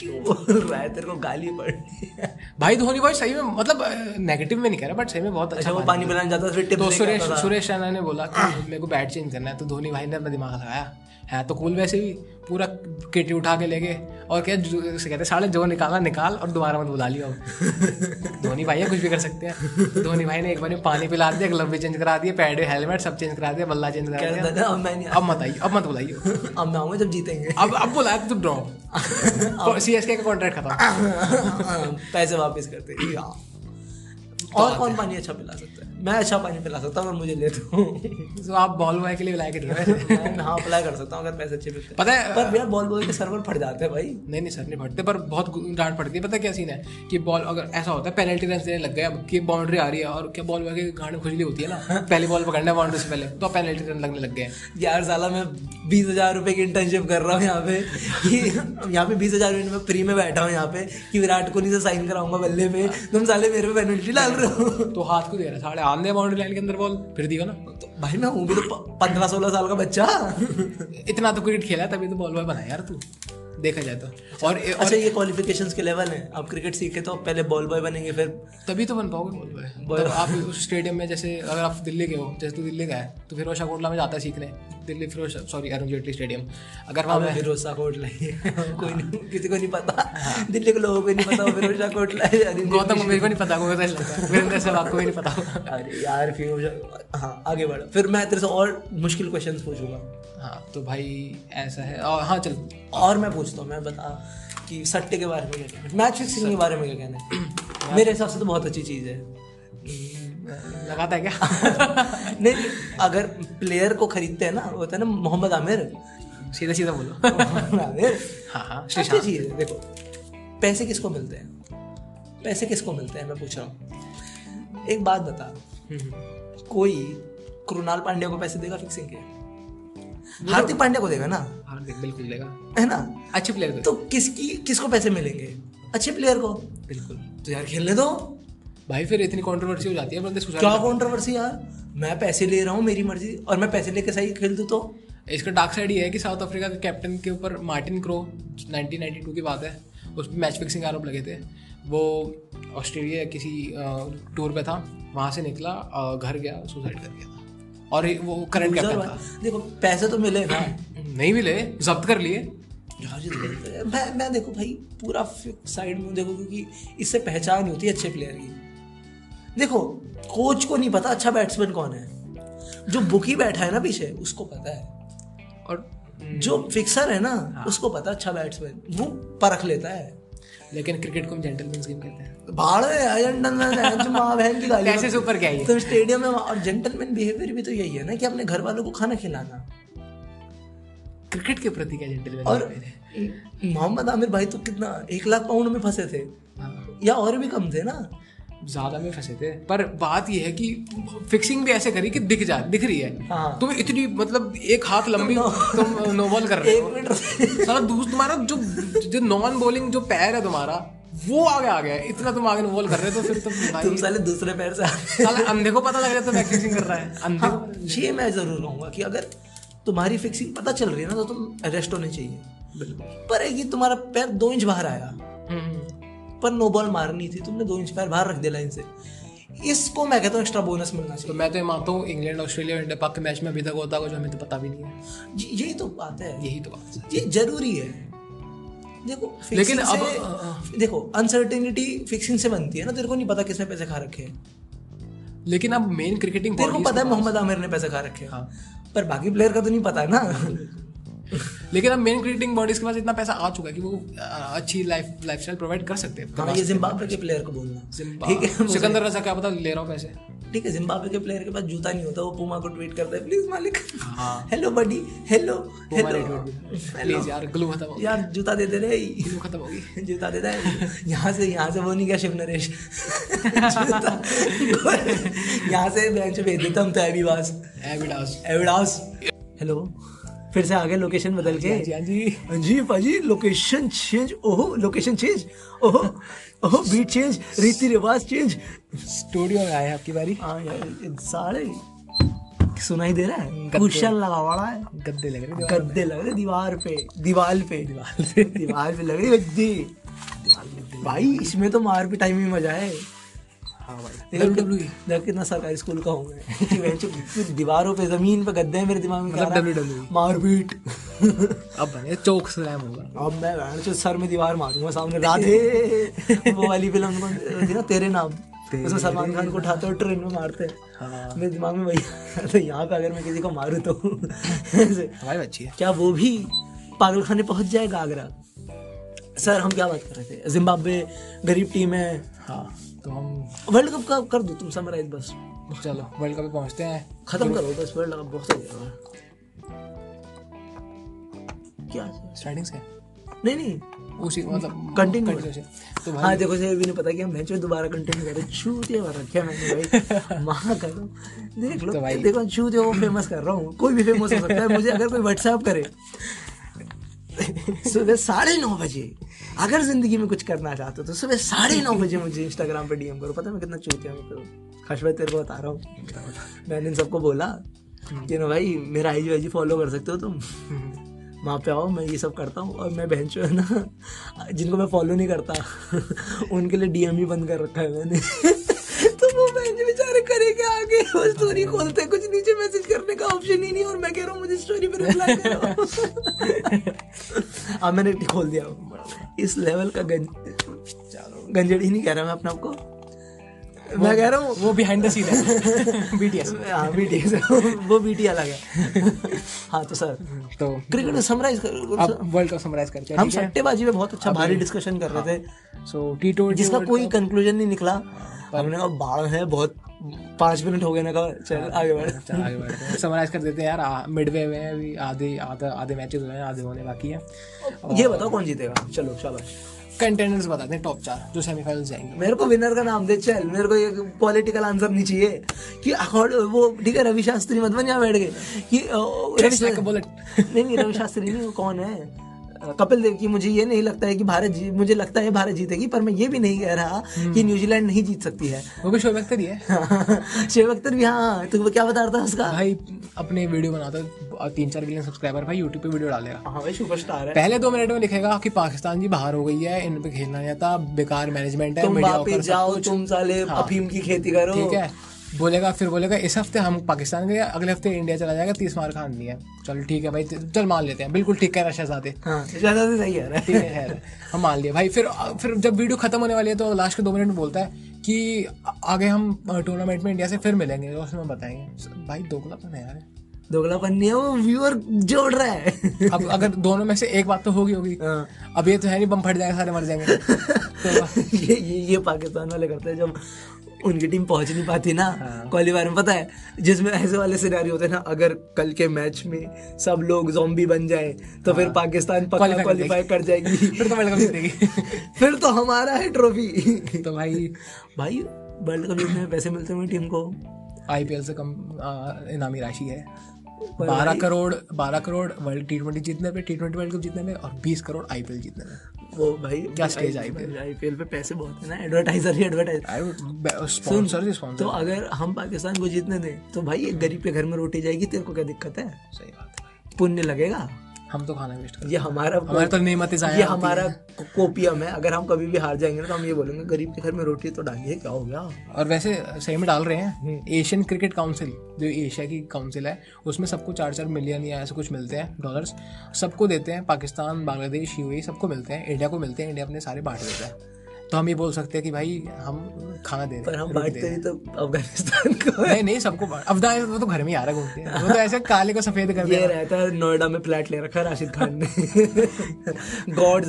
क्यों बोल रहा है? तेरे को गाली पड़नी है। भाई धोनी भाई सही में मतलब नेगेटिव में नहीं कह रहा बट सही में बहुत अच्छा अच्छा वो पानी पिलाने जाता था फिर तो सुरेश सुरेश रैना ने बोला कि मेरे को बैट चेंज करना है। तो धोनी भाई ने अपना दिमाग लगाया। है तो कूल वैसे भी। पूरा किट उठा के लेके और क्या उसे कहते हैं, साले जो निकाला निकाल और दोबारा मत बुला लियो। <laughs> धोनी भाई है कुछ भी कर सकते हैं। धोनी भाई ने एक बार में पानी पिला दिया ग्लव भी चेंज करा दिए पैड हेलमेट सब चेंज करा दिया बल्ला चेंज करा दिया। अब मैं अब मत आइए अब मत बुलाइए <laughs> अब मैं आऊँगा जब जीतेंगे। अब अब बुलाया <laughs> तो ड्रॉप सी एस के का कॉन्ट्रैक्ट खत्म। पैसे वापस करते हाँ। और कौन पानी अच्छा पिला सकता है? मैं अच्छा पानी पिला सकता हूँ अगर मुझे ले तो <laughs> तो आप बॉल बॉय के लिए लायक <laughs> नहीं हाँ अप्लाई कर सकता हूँ अगर पैसे अच्छे मिलते पता है पर यार बॉल बॉय के सर्वर फट जाते हैं भाई। नहीं नहीं सर नहीं फटते पर बहुत डांट पड़ती है। पता क्या सीन है? कि बॉल अगर ऐसा होता है पेनल्टी रन देने लग गए अब कि बाउंड्री आ रही है और क्या बॉल बॉय के गांड खुजली होती है ना? <laughs> पहली बॉल पकड़ना है बाउंड्री से पहले तो पेनल्टी रन लगने लग गए। यार साला मैं बीस हज़ार रुपए की इंटर्नशिप कर रहा हूँ यहाँ पे कि यहाँ पे बीस हज़ार में फ्री में बैठा हूँ यहाँ पे कि विराट कोहली से साइन कराऊँगा बल्ले पे तुम साले मेरे पे पेनल्टी डाल रहे <laughs> हो तो हाथ को दे रहा साढ़े आंधे बाउंड्री लाइन के अंदर बॉल फिर दियो ना। तो भाई मैं हूँ भी तो पंद्रह सोलह साल का बच्चा। <laughs> इतना तो क्रिकेट खेला तभी तो बॉल बॉय बना यार तू। देखा जाए तो। और और अच्छा ये क्वालिफिकेशंस के लेवल है। आप क्रिकेट सीखे तो पहले बॉल बॉय बनेंगे फिर तभी तो बन पाओगे बॉल बॉय तो आप उस स्टेडियम में जैसे अगर आप दिल्ली के हो जैसे तू दिल्ली का है तो फिर शाह कोटला में जाता है सीखने। दिल्ली फिरोज सॉरी अरुण जेटली स्टेडियम अगर वहाँ हमें फिरोजा कोटला कोई नहीं किसी को नहीं पता। दिल्ली के लोगों को नहीं पता फिर फिरोजा कोटला गौतम मेरे को नहीं पता वीरेंद्र सहवाग को भी नहीं पता। अरे यार फिरोजा हाँ आगे बढ़। फिर मैं तेरे से और मुश्किल क्वेश्चन पूछूँगा। हाँ तो भाई ऐसा है। और हाँ चल और मैं पूछता हूँ मैं बता कि सट्टे के बारे में क्या कहना मैच फिक्सिंग के बारे में क्या कहना है? <clears throat> मेरे हिसाब से तो बहुत अच्छी चीज़ है। लगाता है क्या? <laughs> नहीं अगर प्लेयर को खरीदते हैं ना वो होता है ना मोहम्मद आमिर। सीधा सीधा बोलो। <laughs> आमिर। हाँ हाँ अच्छी चीज़ है देखो पैसे किसको मिलते हैं? पैसे किसको मिलते हैं मैं पूछ रहा हूँ। एक बात बता। कोई कृणाल पांड्या को पैसे देगा फिक्सिंग के? हार्दिक पांड्या को देगा ना? हार्दिक बिल्कुल देगा। है ना? अच्छे प्लेयर तो किसकी किसको पैसे मिलेंगे? अच्छे प्लेयर को। बिल्कुल। तो यार खेलने दो। भाई फिर इतनी कंट्रोवर्सी हो जाती है बंदे क्या कंट्रोवर्सी यार? मैं पैसे ले रहा हूँ मेरी मर्ज़ी और मैं पैसे लेके सही खेल दूँ तो? इसका डार्क साइड ये है कि साउथ अफ्रीका के कैप्टन के ऊपर मार्टिन क्रो 1992 की बात है उस पर मैच फिक्सिंग आरोप लगे थे। वो ऑस्ट्रेलिया किसी टूर पे था वहाँ से निकला घर गया सुसाइड कर गया था। और वो करंट कैप्टन था। देखो पैसे तो मिले ना नहीं मिले जब्त कर लिए। है। मैं मैं देखो भाई पूरा साइड में देखो क्योंकि इससे पहचान नहीं होती अच्छे प्लेयर की। देखो कोच को नहीं पता अच्छा बैट्समैन कौन है। जो बुकी बैठा है ना पीछे उसको पता है। और जो फिक्सर है ना उसको पता अच्छा बैट्समैन वो परख लेता है। लेकिन क्रिकेट को हम जेंटलमैन गेम कहते हैं। भाड़ में है, जेंटलमैन है, जो माँ बहन की गाली पैसे सुपर क्या है? तो स्टेडियम में और जेंटलमैन बिहेवियर भी तो यही है ना कि अपने घर वालों को खाना खिलाना। क्रिकेट के प्रति क्या जेंटलमैन और मोहम्मद आमिर भाई तो कितना एक लाख पाउंड में फंसे थे। या और भी कम थे ना? ज़्यादा में फंसे थे। पर बात यह है कि फिक्सिंग भी ऐसे करी कि दिख जा दिख रही है। हाँ। तुम इतनी मतलब एक हाथ लंबी <laughs> तुम नो बॉल कर रहे हो। साला दूसरा तुम्हारा जो जो नॉन बॉलिंग जो पैर है तुम्हारा वो आगे आ गया। इतना तुम आगे नो बॉल कर रहे हो तो फिर तुम तुम साले दूसरे पैर से साला अंधे को पता लग रहा है तो बैक फिक्सिंग कर रहा है। अंधे को हाँ, ये मैं ज़रूर कहूँगा कि अगर तुम्हारी फिक्सिंग पता चल रही है ना तो तुम अरेस्ट होने चाहिए। बिल्कुल। पर ही तुम्हारा पैर दो इंच बाहर आया। हम्म। पर नो बॉल मारनी थी तुमने दो इंच पैर बाहर रख दिया लाइन से। इसको मैं कहता हूँ एक्स्ट्रा बोनस मिलना चाहिए। तो मैं तो ये मानता हूँ इंग्लैंड ऑस्ट्रेलिया इंडिया पाक के मैच में अभी तक होता होगा जो हमें तो पता भी नहीं है। यही तो बात है। यही तो बात है। ये ज़रूरी है। देखो लेकिन अब- देखो अनसर्टेनिटी फिक्सिंग से बनती है ना तेरे को नहीं पता किसने पैसे खा रखे हैं। लेकिन अब मेन क्रिकेटिंग तेरे को पता है मोहम्मद आमिर ने पैसे खा रखे हैं। हाँ। पर बाकी प्लेयर का तो नहीं पता है ना। लेकिन अब मेन क्रिकेटिंग बॉडीज के पास इतना पैसा आ चुका है कि वो अच्छी लाइफ लाइफस्टाइल प्रोवाइड कर सकते हैं। हाँ ये जिम्बाब्वे के प्लेयर को बोलना। ठीक है सिकंदर रजा क्या पता ले रहा हूँ पैसे। ठीक है जिम्बाब्वे के प्लेयर के पास जूता नहीं होता वो पुमा को ट्वीट करता है प्लीज़ मालिक हाँ। Hello buddy hello hello please यार ग्लू खत्म हो यार जूता दे दे रे ग्लू खत्म होगी। जूता दे दे यहाँ से यहाँ से वो नहीं क्या शिव नरेश। यहाँ से बेंच भेज देता हम तो एबीवास एविडास एविडास हेलो फिर से आगे लोकेशन बदल के। हाँ जी हाँ जी। पाजी लोकेशन चेंज ओहो लोकेशन चेंज ओहो ओहो बीट चेंज रीति रिवाज चेंज स्टूडियो में आए आपकी बारी। हाँ यार साले सुनाई दे रहा है। कुशन लगा हुआ है। गद्दे लग रहे गद्दे लग रहे दीवार पे दीवार पे। दीवार पे। दीवार पे लग रही गद्दी। भाई इसमें तो मार पिटाई में मज़ा है। हाँ भाई। देखो WWE कि- देख कितना सरकारी स्कूल का हूँ मैं कि मैं जो दीवारों पे ज़मीन पे गद्दे हैं मेरे दिमाग में मतलब रहा मारपीट। अब बने चौक स्लैम होगा। अब मैं बहन सर में दीवार मारूँगा सामने राधे। <laughs> वो वाली फ़िल्म थी ना तेरे नाम। उसमें सलमान खान को उठाते और ट्रेन में मारते हैं। हाँ। मेरे दिमाग में वही तो यहाँ पे अगर मैं किसी को मारूँ तो। है। क्या वो भी पागल खाने पहुँच जाएगा आगरा? सर हम क्या बात कर रहे थे? जिम्बाब्वे गरीब टीम है। हाँ। तो हम वर्ल्ड कप का कर दो तुम समराइज बस। चलो वर्ल्ड कप पे पहुँचते हैं। खत्म करो बस वर्ल्ड कप बहुत हो गया। क्या स्टार्टिंग से? नहीं नहीं। उसी मतलब से। तो भाई हाँ देखो से भी नहीं पता कि हम मैच में दोबारा कंटिन्यू करें। छूते मार रखा मैंने भाई? <laughs> माँ करो देख लो तो देखो छूते वो फ़ेमस कर रहा हूँ। कोई भी फ़ेमस हो सकता है मुझे अगर कोई व्हाट्सएप करे। सुबह साढ़े नौ बजे। अगर ज़िंदगी में कुछ करना चाहते हो तो सुबह साढ़े नौ बजे मुझे इंस्टाग्राम पे डीएम करो। पता है मैं कितना चूतिया हूँ तो हर्ष भाई तेरे को बता रहा हूँ। मैंने इन सबको बोला कि ना भाई मेरा आई जी फॉलो कर सकते हो तुम? वहाँ पे आओ मैं ये सब करता हूँ और मैं बहन है ना जिनको मैं फॉलो नहीं करता उनके लिए डीएम भी बंद कर रखा है मैंने। तो वो बहन बेचारे करे क्या आगे? वो स्टोरी खोलते हैं, कुछ नीचे मैसेज करने का ऑप्शन ही नहीं और मैं कह रहा हूँ मुझे स्टोरी पर रिप्लाई करो। अब मैंने खोल दिया। इस लेवल का गंज गंजड़ी नहीं कह रहा मैं अपने आप को। मैं कह रहा हूँ वो बिहाइंड द सीन है। <laughs> बीटीएस हाँ बीटीएस <laughs> वो बीटी अलग है। <laughs> हाँ तो सर तो क्रिकेट समराइज कर अब वर्ल्ड कप समराइज करते हैं हम है? सट्टेबाजी में बहुत अच्छा भारी डिस्कशन कर रहे थे। सो टी ट्वेंटी जिसका कोई कंक्लूजन नहीं निकला। हमने कहा बाढ़ है बहुत पाँच मिनट हो गए ना कहा चल आगे बढ़। चल आगे बढ़ते समराइज कर देते हैं यार मिडवे में अभी आधे आधा आधे मैचेस हुए हैं आधे होने बाकी है। ये बताओ कौन जीतेगा? चलो शाबाश कंटेंडर्स बताते हैं टॉप चार जो सेमीफाइनल जाएँगे। मेरे को विनर का नाम दे चल मेरे को ये पॉलिटिकल आंसर नहीं चाहिए। कि अकॉर्ड वो ठीक है रवि शास्त्री मत बन यहाँ बैठ गए। कि रवि bullet. नहीं नहीं रवि शास्त्री नहीं वो कौन है? कपिल देव की मुझे ये नहीं लगता है कि भारत जी मुझे लगता है भारत जीतेगी पर मैं ये भी नहीं कह रहा कि न्यूजीलैंड नहीं जीत सकती है। वो भी शोएब अख्तर ही है। <laughs> शेव अख्तर भी हाँ तो वो क्या बता रहा था उसका? भाई अपने वीडियो बनाता है तीन चार मिलियन सब्सक्राइबर भाई यूट्यूब पे वीडियो डालेगा। हाँ भाई सुपरस्टार है। पहले दो मिनट में लिखेगा कि पाकिस्तान जी बाहर हो गई है इन पे खेलना नहीं आता बेकार मैनेजमेंट है तुम जाओ तुम साले अफीम की खेती करो। ठीक है। बोलेगा फिर बोलेगा इस हफ़्ते हम पाकिस्तान गए अगले हफ़्ते इंडिया चला जाएगा तीस मार खान दिया। चल ठीक है भाई चल मान लेते हैं। बिल्कुल ठीक है शहजादे। हाँ ज़्यादा सही है। ठीक है खैर हम मान लिए। भाई फिर फिर जब वीडियो खत्म होने वाली है तो लास्ट के दो मिनट बोलता है कि आगे हम टूर्नामेंट में इंडिया से फिर मिलेंगे तो उसमें बताएँगे। भाई दोगला तो नहीं यार। दोगलापन नहीं है वो व्यूअर जोड़ रहा है। अब अगर दोनों में से एक बात तो होगी होगी। हाँ। अब ये तो है नहीं बम फट जाएँगे सारे मर जाएँगे। <laughs> तो ये ये ये पाकिस्तान वाले करते हैं जब उनकी टीम पहुँच नहीं पाती ना। क्वालीफायर में पता है जिसमें ऐसे वाले सिनारी होते हैं ना अगर कल के मैच में सब लोग जॉम्बी बन जाए तो फिर पाकिस्तान पक्का कर क्वालीफाई कर जाएगी। <laughs> फिर तो वर्ल्ड कप जीतेगी फिर तो हमारा है ट्रॉफी <laughs> तो भाई भाई वर्ल्ड कप में पैसे मिलते हैं टीम को। आईपीएल से कम इनामी राशि है। बारह करोड़ बारह करोड़ वर्ल्ड टी ट्वेंटी जीतने पे टी ट्वेंटी वर्ल्ड कप जीतने में और बीस करोड़ आईपीएल जीतने में वो भाई क्या stage IPL? आईपीएल पे पैसे बहुत है ना एडवर्टाइजर ही एडवर्टाइजर स्पॉन्सर स्पॉन्सर तो अगर हम पाकिस्तान को जीतने दें तो भाई एक गरीब के घर में रोटी जाएगी तेरे को क्या दिक्कत है? सही बात है पुण्य लगेगा। हम तो खाना वेस्ट ये हमारा हमारे तो नेमतें मत ये हमारा कोपियम है। अगर हम कभी भी हार जाएँगे ना तो हम ये बोलेंगे गरीब के घर में रोटी तो डालिए क्या हो गया? और वैसे सही में डाल रहे। हैं। एशियन क्रिकेट काउंसिल जो एशिया की काउंसिल है उसमें सबको चार चार मिलियन या ऐसे कुछ मिलते हैं डॉलर्स सबको देते हैं पाकिस्तान बांग्लादेश यूएई सबको मिलते हैं इंडिया को मिलते हैं इंडिया अपने सारे बांट देता है। तो हम ये बोल सकते हैं कि भाई हम खाना दे पर रहे हम हैं रोटी बांटते ही तो अफ़गानिस्तान को <laughs> नहीं नहीं सबको अब वो तो घर में ही आ रहा है घूमते हैं। वो तो ऐसे काले को सफ़ेद कर ये रहता है नोएडा में फ्लैट ले रखा राशिद खान ने। <laughs> गॉड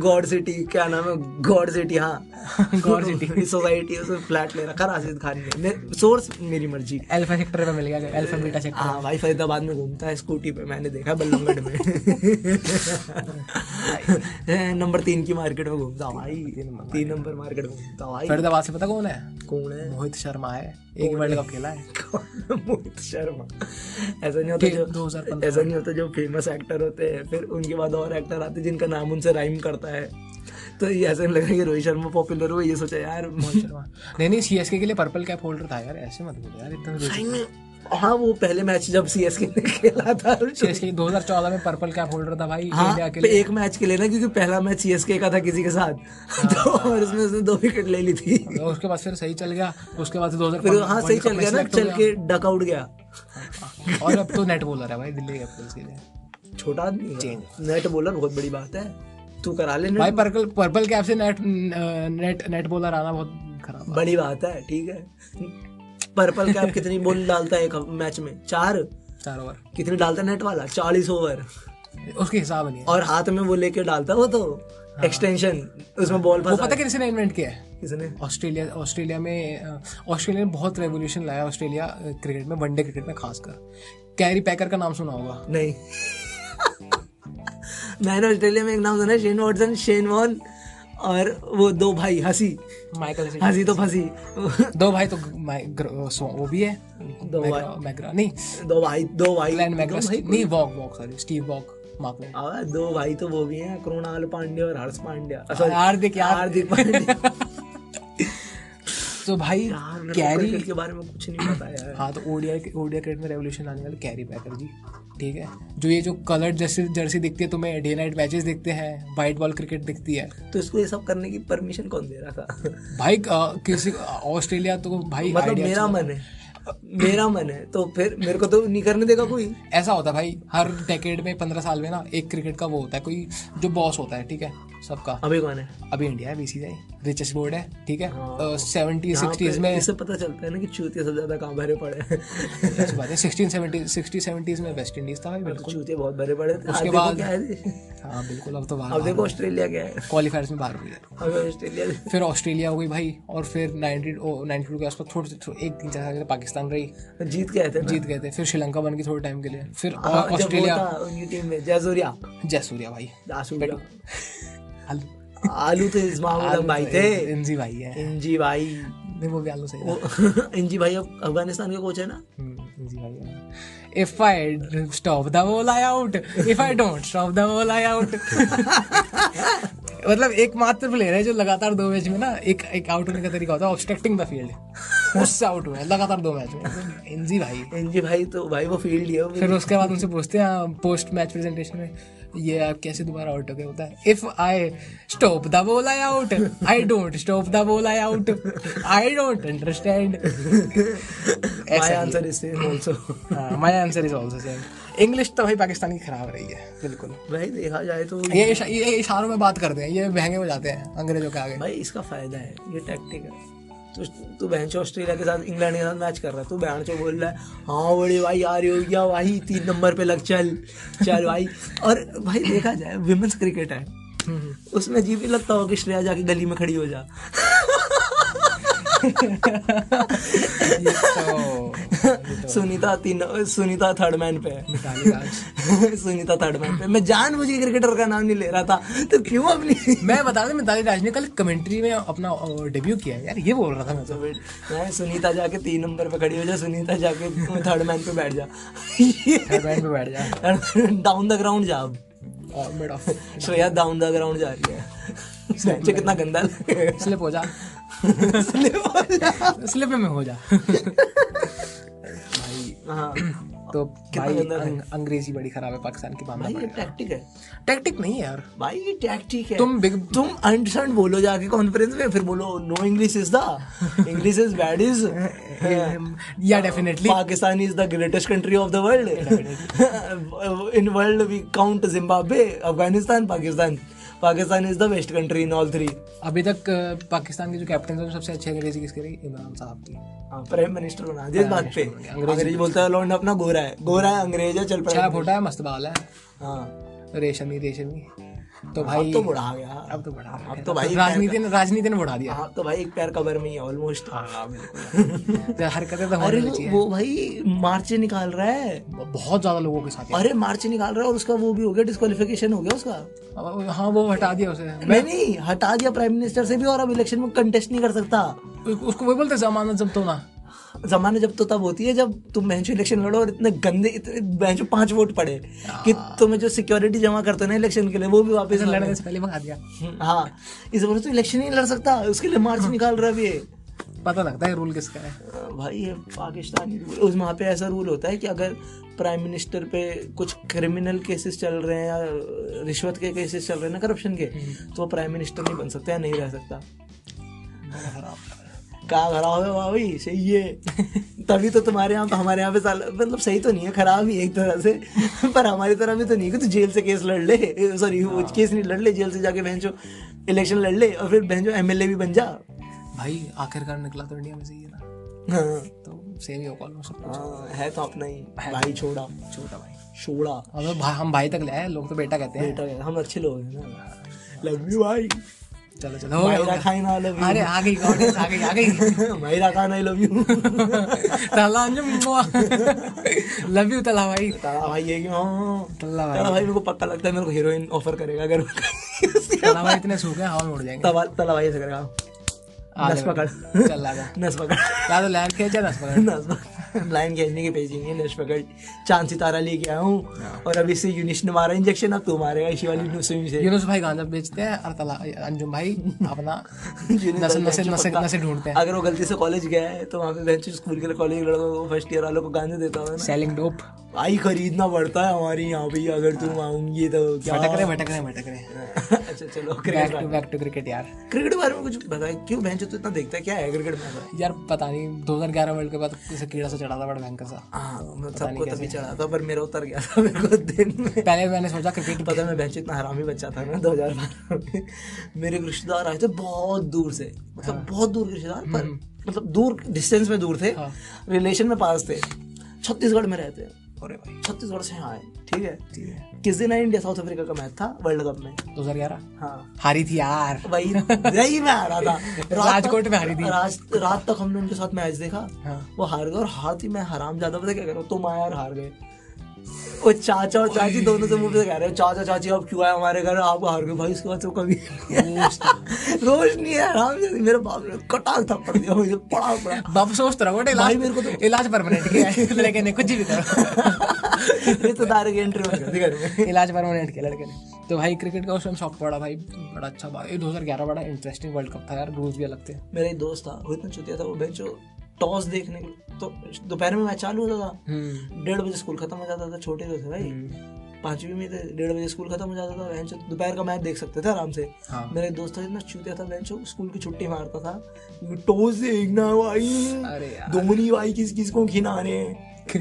गॉड सिटी क्या नाम है? गॉड सिटी हाँ। <laughs> God city. सोसाइटी उसमें फ्लैट ले रखा राशिद खान ने। सोर्स मेरी मर्ज़ी। अल्फ़ा सेक्टर में मिल गया अल्फ़ा बीटा सेक्टर। हाँ भाई फरीदाबाद में घूमता है स्कूटी पे मैंने देखा बल्लमगढ़ में। नंबर तीन की मार्केट में घूमता हूँ। भाई तीन नंबर मार्केट में घूमता हूँ फरीदाबाद से पता कौन है? कौन है? मोहित शर्मा है। एक वर्ल्ड कप खेला <laughs> है। मोहित शर्मा? ऐसा नहीं होता जो 2015 ऐसा नहीं होता जो फ़ेमस एक्टर होते हैं। फिर उनके बाद और एक्टर आते हैं जिनका नाम उनसे राइम करता है। तो ये ऐसा नहीं लगा कि रोहित शर्मा पॉपुलर हुआ ये सोचा यार मोहित शर्मा। <laughs> नहीं नहीं सीएसके के लिए पर्पल कैप होल्डर था यार ऐसे मत बोलो यार इतना हाँ वो पहले मैच जब सी एस के ने खेला था सीएसके 2014 में पर्पल कैप होल्डर था भाई हाँ इंडिया के लिए। एक मैच के लिए ना क्योंकि पहला मैच सी का था किसी के साथ। तो और उसमें उसने दो विकेट ले ली थी। उसके बाद फिर सही चल गया उसके बाद 2015 फिर हाँ सही चल गया ना चल के डक आउट गया। गया। और अब तो नेट बॉलर है भाई दिल्ली कैपिटल्स के लिए छोटा आदमी नेट बॉलर बहुत बड़ी बात है। तू करा ले भाई पर्पल पर्पल कैप से नेट नेट नेट बॉलर आना बहुत खराब बड़ी बात है ठीक है। पर्पल कैप कितनी बॉल डालता है एक मैच में? चार? चार ओवर कितनी डालता है नेट वाला? चालीस ओवर उसके हिसाब नहीं है। और हाथ में वो लेके डालता है वो तो। एक्सटेंशन उसमें बॉल वो पता किसी ने इन्वेंट किया है? किसने? ऑस्ट्रेलिया ऑस्ट्रेलिया में ऑस्ट्रेलिया ने बहुत रेवोल्यूशन लाया ऑस्ट्रेलिया क्रिकेट में वनडे क्रिकेट में खासकर। कैरी पैकर का नाम सुना होगा। नहीं। <laughs> मैंने ऑस्ट्रेलिया में एक नाम सुना है शेन वॉटसन शेन वॉन और वो दो भाई हँसी। माइकल हँसी। तो फंसी। दो भाई तो माइ- ग्र- सो- वो भी है। दो मैग्रा मैग्रा नहीं। दो भाई दो भाई। ग्लैन मैग्रा भाई नहीं Waugh Waugh sorry Steve Waugh दो भाई तो वो भी हैं कृणाल पांडे और हर्ष पांड्या। sorry, हार्दिक हार्दिक पांड्या। <laughs> तो भाई को कैरी के बारे में कुछ नहीं पता यार। हाँ तो ओडीआई ओडीआई क्रिकेट में रेवोल्यूशन आने वाले कैरी पैकर जी। ठीक है? जो ये जो कलर जर्सी जर्सी दिखती है तुम्हें डे नाइट मैचेस दिखते हैं वाइट बॉल क्रिकेट दिखती है। तो इसको ये सब करने की परमिशन कौन दे रहा था? भाई आ, किसी ऑस्ट्रेलिया तो भाई मतलब मेरा अच्छा मन है। मेरा मन है तो फिर मेरे को तो नहीं करने देगा कोई। ऐसा होता है भाई हर डेकेड में पंद्रह साल में ना एक क्रिकेट का वो होता है कोई जो बॉस होता है ठीक है? सबका। अभी कौन है? अभी इंडिया है बीसीसीआई रिचेस्ट बोर्ड है ठीक है? हाँ। सेवेंटी सिक्सटीज में इससे पता चलता है ना कि चूतिया सबसे ज़्यादा कहाँ भरे पड़े हैं। बात है सिक्सटीन सेवेंटी सिक्सटी सेवेंटीज में वेस्ट इंडीज था भाई बिल्कुल। चूतिया बहुत भरे पड़े थे उसके बाद- क्या है हाँ बिल्कुल अब तो बाहर अब देखो ऑस्ट्रेलिया क्या है। क्वालिफायर्स में बाहर हुई है ऑस्ट्रेलिया फिर ऑस्ट्रेलिया हो गई भाई और फिर नाइनटी नाइनटी टू के आसपास थोड़े एक तीन चार साल पाकिस्तान रही। जीत गए थे जीत गए थे। फिर श्रीलंका बन गई थोड़े टाइम के लिए। फिर हाँ, ऑस्ट्रेलिया उनकी टीम में जयसूर्या। जयसूर्या भाई। जयसूर्या। आलू। आलू तो इस्माम आलू भाई तो थे इंजी भाई है। इंजी भाई। नहीं वो भी आलू सही था। <laughs> इंजी भाई अब अफ़गानिस्तान के कोच है ना? हम्म, इंजी भाई है। If I stop the ball I out if I don't stop the ball I out मतलब एकमात्र प्लेयर है जो लगातार दो मैच में ना एक एक आउट होने का तरीका होता है ऑब्स्ट्रक्टिंग द फ़ील्ड उससे आउट हुए हैं लगातार दो मैच में। इंजी भाई। इंजी भाई तो भाई वो फ़ील्ड ही है फिर उसके बाद उनसे पूछते हैं पोस्ट मैच प्रेजेंटेशन में ये आप कैसे दोबारा आउट हो गए? होता है if I stop the ball I out I don't stop the ball I out I don't understand my answer is same also my answer is also same English तो भाई पाकिस्तान की खराब रही है बिल्कुल। भाई देखा जाए तो ये इशा- ये इशारों में बात करते हैं ये महँगे हो जाते हैं अंग्रेज़ों के आगे। भाई इसका फ़ायदा है ये टैक्टिक है। तो तू बहन ऑस्ट्रेलिया के साथ इंग्लैंड के साथ मैच कर रहा है तू बहन चो बोल रहा है हाँ बड़े भाई आ रही हो गया भाई? तीन नंबर पे लग चल चल भाई। और भाई देखा जाए विमेंस क्रिकेट है। हम्म, उसमें जी भी लगता हो कि श्रेया जाके गली में खड़ी हो जा। तो <laughs> सुनीता तीन सुनीता थर्ड मैन पे <laughs> सुनीता थर्ड मैन पे मैं जान मुझे क्रिकेटर का नाम नहीं ले रहा था तो क्यों अपनी <laughs> मैं बता दूँ मिताली राज ने कल कमेंट्री में अपना डेब्यू किया यार ये बोल रहा था मैं तो। मैं सुनीता जाके तीन नंबर पे खड़ी हो जा सुनीता जाके थर्ड मैन पे बैठ जा। थर्ड बैंड पे बैठ जा। डाउन द ग्राउंड जा अब। श्रेया डाउन द ग्राउंड जा रही है। बच्चे कितना गंदा स्लिप हो जा। Slip हो जा। स्लिप में हो जा। भाई हाँ। <clears throat> तो भाई अंग, अंग्रेज़ी बड़ी खराब है पाकिस्तान की भाई ये टैक्टिक है। टैक्टिक नहीं है यार। भाई ये टैक्टिक है। तुम बिग तुम अंडरस्टैंड बोलो जाके कॉन्फ्रेंस में फिर बोलो no English is the English is bad is या definitely Pakistan is the greatest country of the world in world we count Zimbabwe Afghanistan Pakistan Pakistan is the best country in all three अभी तक पाकिस्तान के जो captain है सबसे अच्छी अंग्रेज़ी किसके रही? इमरान साहब की। प्राइम मिनिस्टर बना इस बात पे। अंग्रेज़ी बोलता है लॉन्ड अपना गोरा है गोरा है अंग्रेज़ है चल पड़ा छोटा फोटा है मस्त बाल है। हाँ। रेशमी रेशमी। तो भाई तो बुढ़ा गया। अब तो बढ़ा अब तो भाई राजनीति ने राजनीति ने बढ़ा दिया। हाँ तो भाई एक पैर कबर में ही ऑलमोस्ट हाँ <laughs> तो हरकतें तो अरे वो, भाई मार्च निकाल रहा है। बहुत ज़्यादा लोगों के साथ अरे मार्च निकाल रहा है और उसका वो भी हो गया डिस्कालिफिकेशन हो गया उसका। हाँ वो हटा दिया उसे। नहीं नहीं हटा दिया प्राइम मिनिस्टर से भी और अब इलेक्शन में कंटेस्ट नहीं कर सकता। उसको वही बोलते जमानत जब तो ना जमाने जब तो तब होती है जब तुम बेंचो इलेक्शन लड़ो और इतने गंदे इतने बेंचो पाँच वोट पड़े कि तुम्हें जो सिक्योरिटी जमा करते हो ना इलेक्शन के लिए वो भी वापस लड़ने से पहले भगा दिया। हाँ। इस वजह तो इलेक्शन नहीं लड़ सकता उसके लिए मार्च निकाल रहा है पता लगता है रूल किसका है। भाई ये पाकिस्तानी उस वहाँ पे ऐसा रूल होता है कि अगर प्राइम मिनिस्टर पे कुछ क्रिमिनल केसेस चल रहे हैं या रिश्वत के केसेस चल रहे हैं ना करप्शन के तो वो प्राइम मिनिस्टर नहीं बन सकता या नहीं रह सकता। कहाँ खराब है भाई सही है। तभी तो तुम्हारे यहाँ हमारे यहाँ पे साल मतलब सही तो नहीं है खराब ही एक तरह से। पर हमारी तरह भी तो नहीं है कि तू जेल से केस लड़ ले। सॉरी वो केस नहीं लड़ ले जेल से जाके बहन इलेक्शन लड़ ले और फिर बहन एमएलए भी बन जा। भाई आखिरकार निकला तो इंडिया में से ही है ना। हाँ। तो सेम ही होगा ऑलमोस्ट सब हाँ, है तो अपना ही। भाई छोड़ा। छोटा भाई। छोड़ा। हमें भा, हम भाई तक ले आए लोग तो बेटा कहते हैं। बेटा हम अच्छे लोग हैं ना। लव यू भाई। चलो चलो मायरा खान आई लव अरे आ गई ऑडियंस आ गई आ गई। <laughs> Myra Khan I love you तला लव यू तला भाई। तारा भाई है कि हाँ तला भाई। तारा भाई मेरे को पक्का लगता है मेरे को हीरोइन ऑफ़र करेगा अगर तला भाई इतने सूखे हवा में उड़ जाएँगे। तला तला भाई ऐसे करेगा। <laughs> नस पकड़। चल जा नस पकड़। या तो खेल जा दस पकड़। नस पकड़। लाइन खेलने की पेजी नहीं है नश पकड़ चाँद सितारा लेके आया हूँ। और अभी से यूनिश ने मारा इंजेक्शन अब तू मारेगा इसी वाली स्विम से यूनुस भाई गांजा बेचते हैं और तला अंजुम भाई अपना नशे नशे नशे नशे ढूंढते हैं। अगर वो गलती से कॉलेज गया है तो वहाँ पे बेंच स्कूल के कॉलेज लड़कों को फ़र्स्ट ईयर वालों को गांजा देता हूँ सेलिंग डोप आई खरीदना पड़ता है हमारे यहाँ पे अगर तुम आऊँगी तो क्या? भटक रहे भटक रहे भटक रहे। <laughs> अच्छा चलो back to back to cricket यार। क्रिकेट के बारे में कुछ बताए क्यों बेंच तो इतना देखता है क्या है क्रिकेट में? यार पता नहीं 2011 वर्ल्ड के बाद किसी कीड़ा से चढ़ा था बड़ा भयंकर सा। हाँ सबको तभी चढ़ा था पर मेरा उतर गया था मेरे को दिन में। पहले मैंने सोचा क्रिकेट पता मैं बेंच इतना हरामी बच्चा था ना दो हज़ार में। मेरे रिश्तेदार आए थे बहुत दूर से मतलब बहुत दूर के रिश्तेदार पर मतलब दूर डिस्टेंस में दूर थे। हाँ। रिलेशन में पास थे। छत्तीसगढ़ में रहते हैं। अरे भाई। छत्तीसगढ़ से हाँ आए ठीक है? ठीक है। किस दिन है इंडिया साउथ अफ्रीका का मैच था वर्ल्ड कप में। 2011 हाँ। हारी थी यार। वही वही मैं हारा था। <laughs> राजकोट में हारी थी। रात रात तक हमने उनके साथ मैच देखा। हाँ। वो हार गए और हार थी मैं हराम ज़्यादा पता क्या करो? तुम आया और हार गए। वो चाचा और चाची दोनों से मुँह पे कह रहे हो चाचा चाची अब क्यों आए हमारे घर? आप हार गए भाई इसके बाद से कभी रोज नहीं है आराम से। मेरे बाप ने कटाक थप्पड़ दिया मुझे पड़ा पड़ा। बाप सोचता रहा बेटा इलाज मेरे को तो- इलाज परमानेंट किया है? <laughs> लड़के ने कुछ भी करो। <laughs> रिश्तेदार की एंट्री हो गई। घर में। इलाज परमानेंट किया लड़के ने। तो भाई क्रिकेट का उस टाइम शौक पड़ा भाई बड़ा अच्छा बात। ये 2011 बड़ा इंटरेस्टिंग वर्ल्ड कप था यार रूल्स भी अलग थे। मेरा एक दोस्त था वो इतना चुतिया था वो बेंचो टॉस देखने के- तो दोपहर में मैच चालू होता था। हम्म। डेढ़ बजे स्कूल खत्म हो जाता था छोटे तो थे भाई। पांचवी में थे डेढ़ बजे स्कूल खत्म हो जाता था बेंच दोपहर का मैच देख सकते थे आराम से। हाँ। मेरा दोस्त था इतना चूतिया था बेंच स्कूल की छुट्टी मारता था। टॉस देखना भाई। धोनी भाई किस किस को खिलाने <laughs>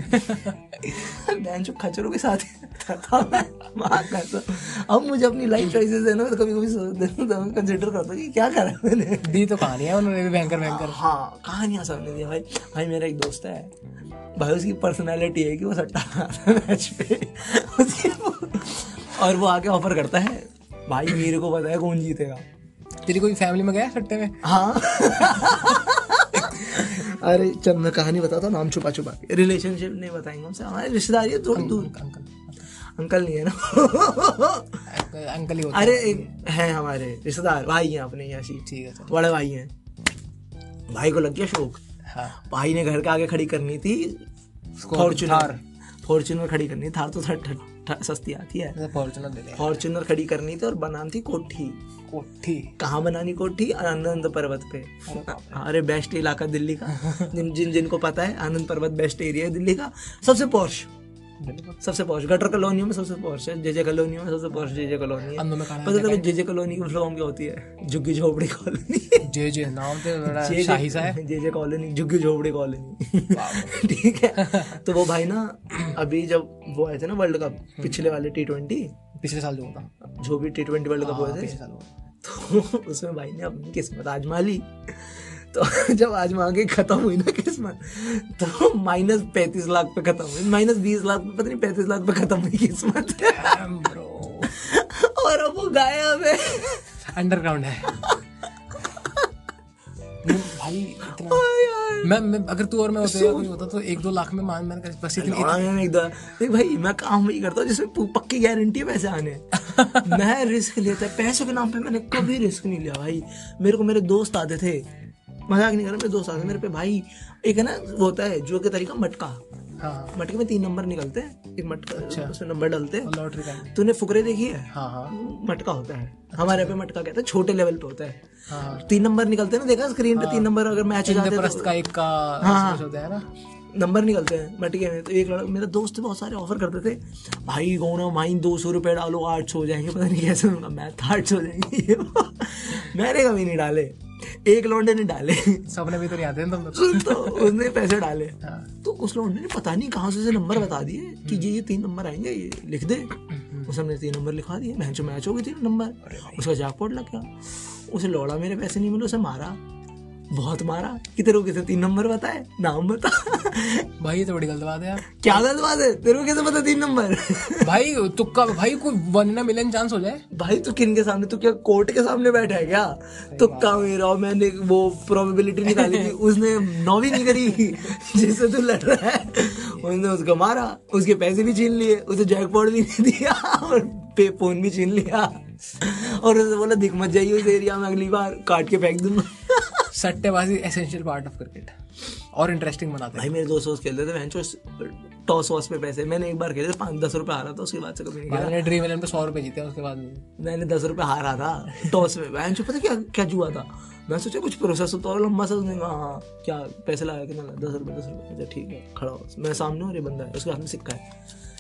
बेंच खचरों के साथ रहता था। मैं। अब मुझे अपनी लाइफ चॉइसेस है ना तो कभी कभी कंसिडर करता हूँ कि क्या करा मैंने। दी तो कहानी है उन्होंने भी भयंकर भयंकर। हाँ कहानियाँ सामने दिया भाई। भाई मेरा एक दोस्त है। भाई उसकी पर्सनालिटी है कि वो सट्टा है मैच पे। उसकी और वो आके ऑफ़र करता है भाई मेरे को पता है कौन जीतेगा। तेरी कोई फैमिली में गया सट्टे में? हाँ। अरे चल मैं कहानी बताता हूँ नाम छुपा छुपा के। रिलेशनशिप नहीं बताएँगे हमसे हमारे रिश्तेदारी है थोड़ी दूर। अंकल। अंकल नहीं है ना? अंकल अंकल ही होता अरे एक है हमारे रिश्तेदार भाई हैं अपने यहाँ ठीक है बड़े भाई हैं। भाई को लग गया शौक। हाँ। भाई ने घर के आगे खड़ी करनी थी फॉर्चुनर फॉर्चुनर खड़ी करनी थार तो थर, सस्ती आती है। फॉर्चुनर दे फॉर्चुनर खड़ी करनी थी और बनानी थी कोठी। कोठी? कहाँ बनानी कोठी? आनंद पर्वत पे। अरे बेस्ट इलाका दिल्ली का। जिन जिन जिनको पता है आनंद पर्वत बेस्ट एरिया है दिल्ली का। सबसे पॉश सबसे पॉश गटर कॉलोनियों में सबसे पॉश है जेजे कॉलोनियों में सबसे पॉश जेजे कॉलोनी है। अंदर में खाना पता है जेजे कॉलोनी की फ्लॉम क्या होती है? झुग्गी झोपड़ी कॉलोनी जे जे नाम तो बड़ा शाही सा है। जे जे कॉलोनी झुग्गी झोपड़ी कॉलोनी ठीक है? तो वो भाई ना अभी जब वो आए थे ना वर्ल्ड कप पिछले वाले टी ट्वेंटी पिछले साल जो होता जो भी टी ट्वेंटी वर्ल्ड कप हाँ, हुए थे साल हुआ। तो उसमें भाई ने अपनी किस्मत आजमा ली। तो जब आजमा के खत्म हुई ना <laughs> किस्मत तो माइनस पैंतीस लाख पे खत्म हुई। माइनस बीस लाख पे पता नहीं पैंतीस लाख पे खत्म हुई किस्मत। <laughs> और अब वो गायब है। अंडरग्राउंड है। <laughs> भाई इतना मैं मैं अगर तू और मैं होते होता तो एक दो लाख में मान मैंने बस इतनी लौड़ा मैंने देख भाई मैं काम वही करता हूँ जिसमें पक्की गारंटी है पैसे आने। मैं रिस्क लेता पैसों के नाम पे मैंने कभी रिस्क नहीं लिया भाई। मेरे को मेरे दोस्त आते थे। मज़ाक नहीं कर रहा मेरे दोस्त आते मेरे पे भाई एक है ना वो होता है जो के तरीका मटका। हाँ। मटके में तीन नंबर निकलते हैं एक मटका अच्छा। उसमें नंबर डालते हैं। लॉटरी का तूने फुकरे देखी है? हाँ हाँ। मटका होता है। अच्छा। हमारे पे मटका कहते हैं छोटे लेवल पे होता है। हाँ। तीन नंबर निकलते हैं ना देखा स्क्रीन पे तीन नंबर अगर मैच हो जाते हैं तो का एक का हाँ। होता है ना। नंबर निकलते हैं मटके में। तो एक लड़का मेरे दोस्त बहुत सारे ऑफ़र करते थे। भाई कौन माई दो सौ रुपये डालो आठ सौ हो जाएँगे। पता नहीं कैसे उनका मैथ आठ सौ हो जाएँगे। <laughs> मैंने कभी नहीं डाले। एक लौंडे ने डाले। सपने भी तो नहीं आते हैं तुम लोग। तो उसने पैसे डाले। हाँ। तो उस लौंडे ने पता नहीं कहाँ से उसे नंबर बता दिए कि ये ये तीन नंबर आएँगे ये लिख दे। उस हमने तीन नंबर लिखा दिए। मैच मैच हो गई तीन नंबर। उसका जैकपॉट लग गया। उसे लौड़ा मेरे पैसे नहीं मिले उसे मारा। बहुत मारा। कि तेरे को तीन नंबर बताए। नाम बता। भाई ये तो बड़ी गलत बात है यार। क्या गलत बात है? तेरे को कैसे पता तीन नंबर? भाई तुक्का भाई कोई वन इन मिलियन चांस हो जाए। भाई तू किन के सामने? तू क्या कोर्ट के सामने बैठा है क्या? तुक्का मेरा मैंने वो प्रोबेबिलिटी निकाली थी। उसने नौ भी नहीं करी जिससे तू लड़ रहा है। उसने उसको मारा उसके पैसे भी छीन लिए उसे जैकपॉट भी नहीं दिया और पे फ़ोन भी छीन लिया। और उसने बोला दिख मत जाइए उस एरिया में अगली बार काट के फेंक दूँगा। सट्टेबाजी एसेंशियल पार्ट ऑफ़ क्रिकेट और इंटरेस्टिंग बनाते भाई मेरे दोस्त दोस्त खेलते थे टॉस वॉस पे पैसे मैंने एक बार खेले थे पाँच दस रुपये हारा था उसके बाद से कभी नहीं मैंने ड्रीम इलेवन पे सौ रुपये जीते उसके बाद मैंने दस रुपये हारा था टॉस में भैंचो पता क्या क्या जुआ था? मैं सोचा कुछ प्रोसेस होता और लंबा सा उसने कहा हाँ क्या पैसे लाया कि ना दस रुपये दस रुपये अच्छा ठीक है खड़ा हो। मैं सामने और ये बंदा है उसके हाथ में सिक्का है।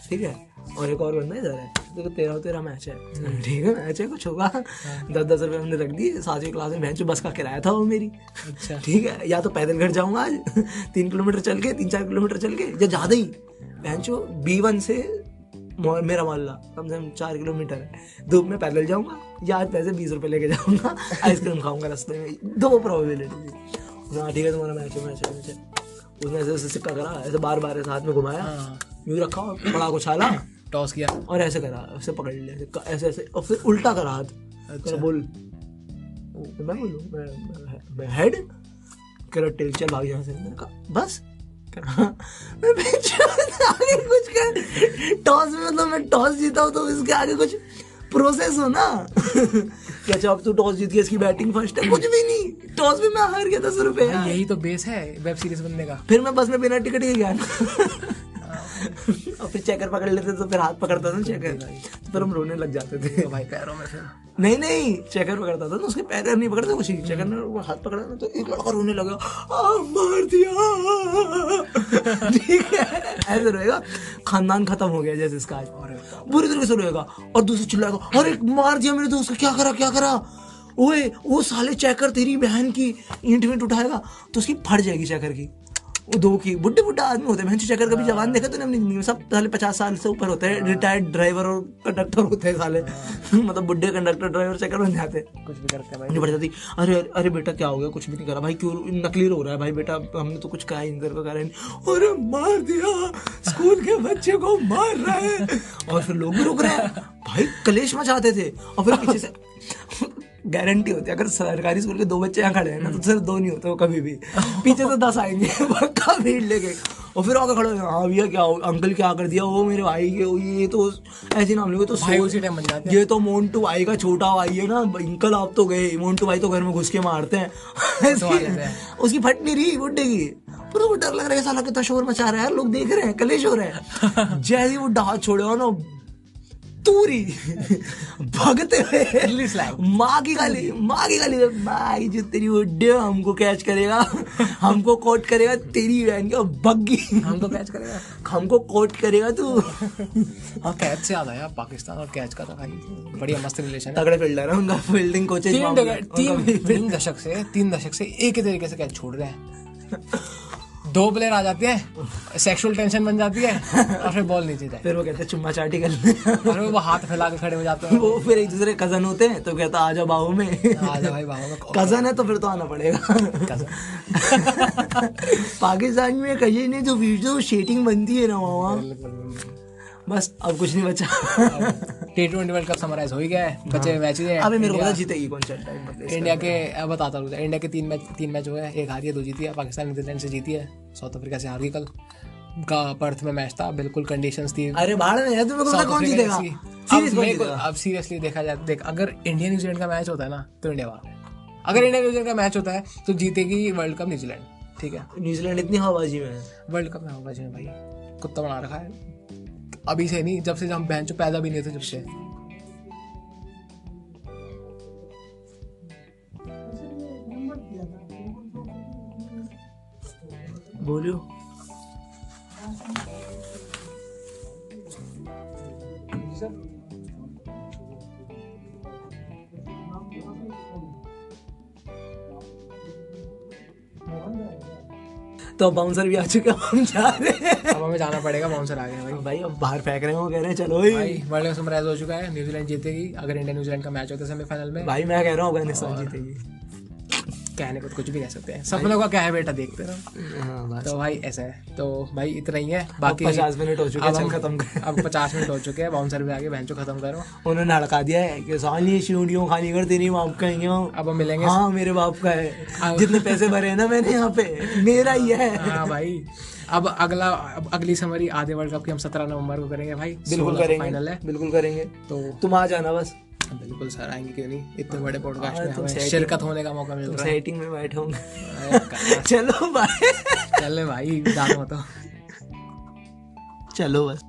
ठीक है? और एक और बंदा इधर है। देखो तेरह और तेरह मैच है। ठीक है मैच है कुछ होगा। दस दस रुपये हमने रख दिए सातवीं क्लास में भैंचो बस का किराया था वो मेरी। अच्छा। ठीक है या तो पैदल घर जाऊँगा आज <laughs> तीन किलोमीटर चल के तीन चार किलोमीटर चल के या ज़्यादा ही। भैंचो बी वन से मेरा मोहल्ला कम से कम चार किलोमीटर है। धूप में पैदल जाऊँगा या आज पैसे बीस रुपये लेके जाऊँगा <laughs> आइसक्रीम खाऊँगा रास्ते में दो प्रोबेबिलिटी हाँ ठीक है तुम्हारा मैच है मैच है मैच है। उसने ऐसे ऐसे सिक्का करा ऐसे बार बार ऐसे हाथ में घुमाया। हाँ। यूँ रखा और बड़ा को छाला <clears throat> टॉस किया। और ऐसे करा ऐसे पकड़ लिया ऐसे- ऐसे और फिर उल्टा करा हाथ। अच्छा। बोल। मैं बोलूँ मैं मैं- हेड करा टेल चल भाग यहाँ से। मैंने कहा बस। <laughs> मैं आगे कुछ कर। टॉस में मतलब मैं टॉस जीता हूँ तो इसके आगे कुछ प्रोसेस हो ना? कि अच्छा अब तू टॉस जीत गया इसकी बैटिंग फ़र्स्ट है? कुछ भी नहीं। टॉस में मैं हार गया दस रुपए। यही तो बेस है वेब सीरीज़ बनने का। फिर मैं बस में बिना टिकट ही गया। और फिर चेकर पकड़ लेते तो फिर हाथ पकड़ता था चेकर तो फिर हम रोने लग जाते थे। तो भाई पैरों में फिर नहीं नहीं चेकर पकड़ता था ना उसके पैर नहीं पकड़ते कुछ ही। चेकर ने वो हाथ पकड़ा ना तो एक लड़का रोने लगा। आ, मार दिया। ठीक है। ऐसे रोएगा खानदान खत्म हो गया जैसे इसका आज। बुरी तरीके से रोएगा और दूसरे चिल्लाएगा अरे मार दिया मेरे दोस्त को क्या करा क्या करा? ओए वो साले चेकर तेरी बहन की ईंट वींट उठाएगा तो उसकी फट जाएगी चेकर की। वो दो की बुढ़े बुढ़ा आदमी होते हैं भैंस चक्कर कभी जवान देखा तूने अपनी ज़िंदगी में? सब साले पचास साल से ऊपर होते हैं रिटायर्ड ड्राइवर और कंडक्टर होते हैं साले। <laughs> मतलब बुढ़े कंडक्टर ड्राइवर चक्कर बन जाते हैं। कुछ भी करते हैं भाई। नहीं बढ़ जाती अरे अरे- बेटा क्या हो गया? कुछ भी नहीं करा। भाई क्यों नकली रो रहा है? भाई बेटा हमने तो कुछ कहा ही नहीं करा नहीं। अरे मार दिया! स्कूल के बच्चे को मार रहा है! और फिर लोग भी रुक रहे हैं। भाई कलेश मचाते थे। और फिर पीछे से गारंटी होती है। अगर सरकारी स्कूल के दो बच्चे यहाँ खड़े हैं ना तो सिर्फ़ दो नहीं होते वो कभी भी। पीछे तो दस आएँगे पक्का भीड़ लेके। और फिर आगे खड़े हाँ भैया क्या अंकल क्या कर दिया? वो मेरे भाई के ये तो ऐसे नाम लोगे तो भाई उसी टाइम बन जाते ये तो मोन्टू भाई का छोटा भाई है ना अंकल आप तो गए मोन्टू भाई तो घर में घुस के मारते हैं। उसकी फट नहीं रही बुड्ढे की। पर उसको डर लग रहा है साला कितना शोर मचा रहा है लोग देख रहे हैं कलेश हो रहे हैं। <laughs> जैसे वो डाह छोड़े हो ना तूरी। भागते हुए माँ की गाली माँ की गाली माँ की जो तेरी बुड्ढे हमको कैच करेगा हमको कोट करेगा तेरी बहन की बग्गी। हमको कैच करेगा। हमको कोट करेगा तू। हाँ कैच से याद आया पाकिस्तान और कैच का था भाई बढ़िया मस्त रिलेशन तगड़े फील्डर है उनका फील्डिंग कोचेज तीन दशक से तीन दशक से एक ही तरीके से कैच छोड़ रहे हैं। दो प्लेयर आ जाते हैं सेक्सुअल टेंशन बन जाती है और फिर बॉल नीचे जाए फिर वो कहते हैं चुम्मा चाटी कर और वो हाथ फैला के खड़े हो जाते हैं। वो फिर एक दूसरे कज़न होते हैं तो कहता आ जाओ बाहू में। आ जाओ भाई बाहू में कज़न है? तो फिर तो आना पड़ेगा। <laughs> पाकिस्तान में कहीं नहीं जो वीडियो शेटिंग बनती है ना वहाँ। बस अब कुछ नहीं बचा। T twenty world cup summarise हो ही गया है। बचे मैचेज हैं अबे मेरे को पता जीतेगी कौन सा टाइम इंडिया के अब बताता हूँ इंडिया के तीन मैच तीन मैच हुए हैं। एक हारी है दो जीती है। पाकिस्तान नीदरलैंड से जीती है। साउथ अफ्रीका से हार गई कल। का पर्थ में मैच था। बिल्कुल कंडीशंस थी। अरे बाहर में है तुम्हें कौन जीतेगा? अब अब सीरियसली देखा जाए देख अगर इंडिया न्यूजीलैंड का मैच होता है ना तो इंडिया बाहर है। अगर इंडिया न्यूजीलैंड का मैच होता है तो जीतेगी वर्ल्ड कप न्यूजीलैंड ठीक है? न्यूजीलैंड इतनी हवाबाजी में है। वर्ल्ड कप में होगा में भाई कुत्ता बना रखा है। अभी से नहीं जब से हम बहन पैदा भी नहीं थे जब से। बोलियो। तो बाउंसर भी आ चुके हैं हम जा रहे हैं। अब हमें जाना पड़ेगा बाउंसर आ गए भाई। भाई अब बाहर फेंक रहे हो वो कह रहे हैं चलो ही भाई वर्ल्ड कप समराइज हो चुका है न्यूजीलैंड जीतेगी अगर इंडिया न्यूजीलैंड का मैच होता है सेमीफाइनल में। भाई मैं कह रहा हूँ अफ़गानिस्तान जीतेगी। कहने को तो कुछ भी कह सकते हैं। सपनों का क्या है बेटा देखते रहो। हाँ तो भाई ऐसा है। तो भाई इतना ही है। बाकी पचास मिनट हो चुके हैं खत्म कर। अब पचास मिनट हो चुके हैं बाउंसर भी आगे बहन खत्म करो। उन्होंने हड़का दिया है कि साली सीढ़ियों खाली कर तेरी बाप का ही हूँ अब हम मिलेंगे। हाँ मेरे बाप का है। जितने पैसे भरे हैं ना मैंने यहाँ पे मेरा ही है। हाँ भाई। अब अगला अब अगली समरी आधे वर्ल्ड कप की हम सत्रह नवंबर को करेंगे भाई। बिल्कुल करेंगे फाइनल है। बिल्कुल करेंगे। तो तुम आ जाना बस। बिल्कुल सर आएँगे क्यों नहीं? इतने बड़े पॉडकास्ट में हमें शिरकत होने का मौका मिल रहा सेटिंग में बैठे होंगे। चलो भाई चल भाई दानो तो। चलो बस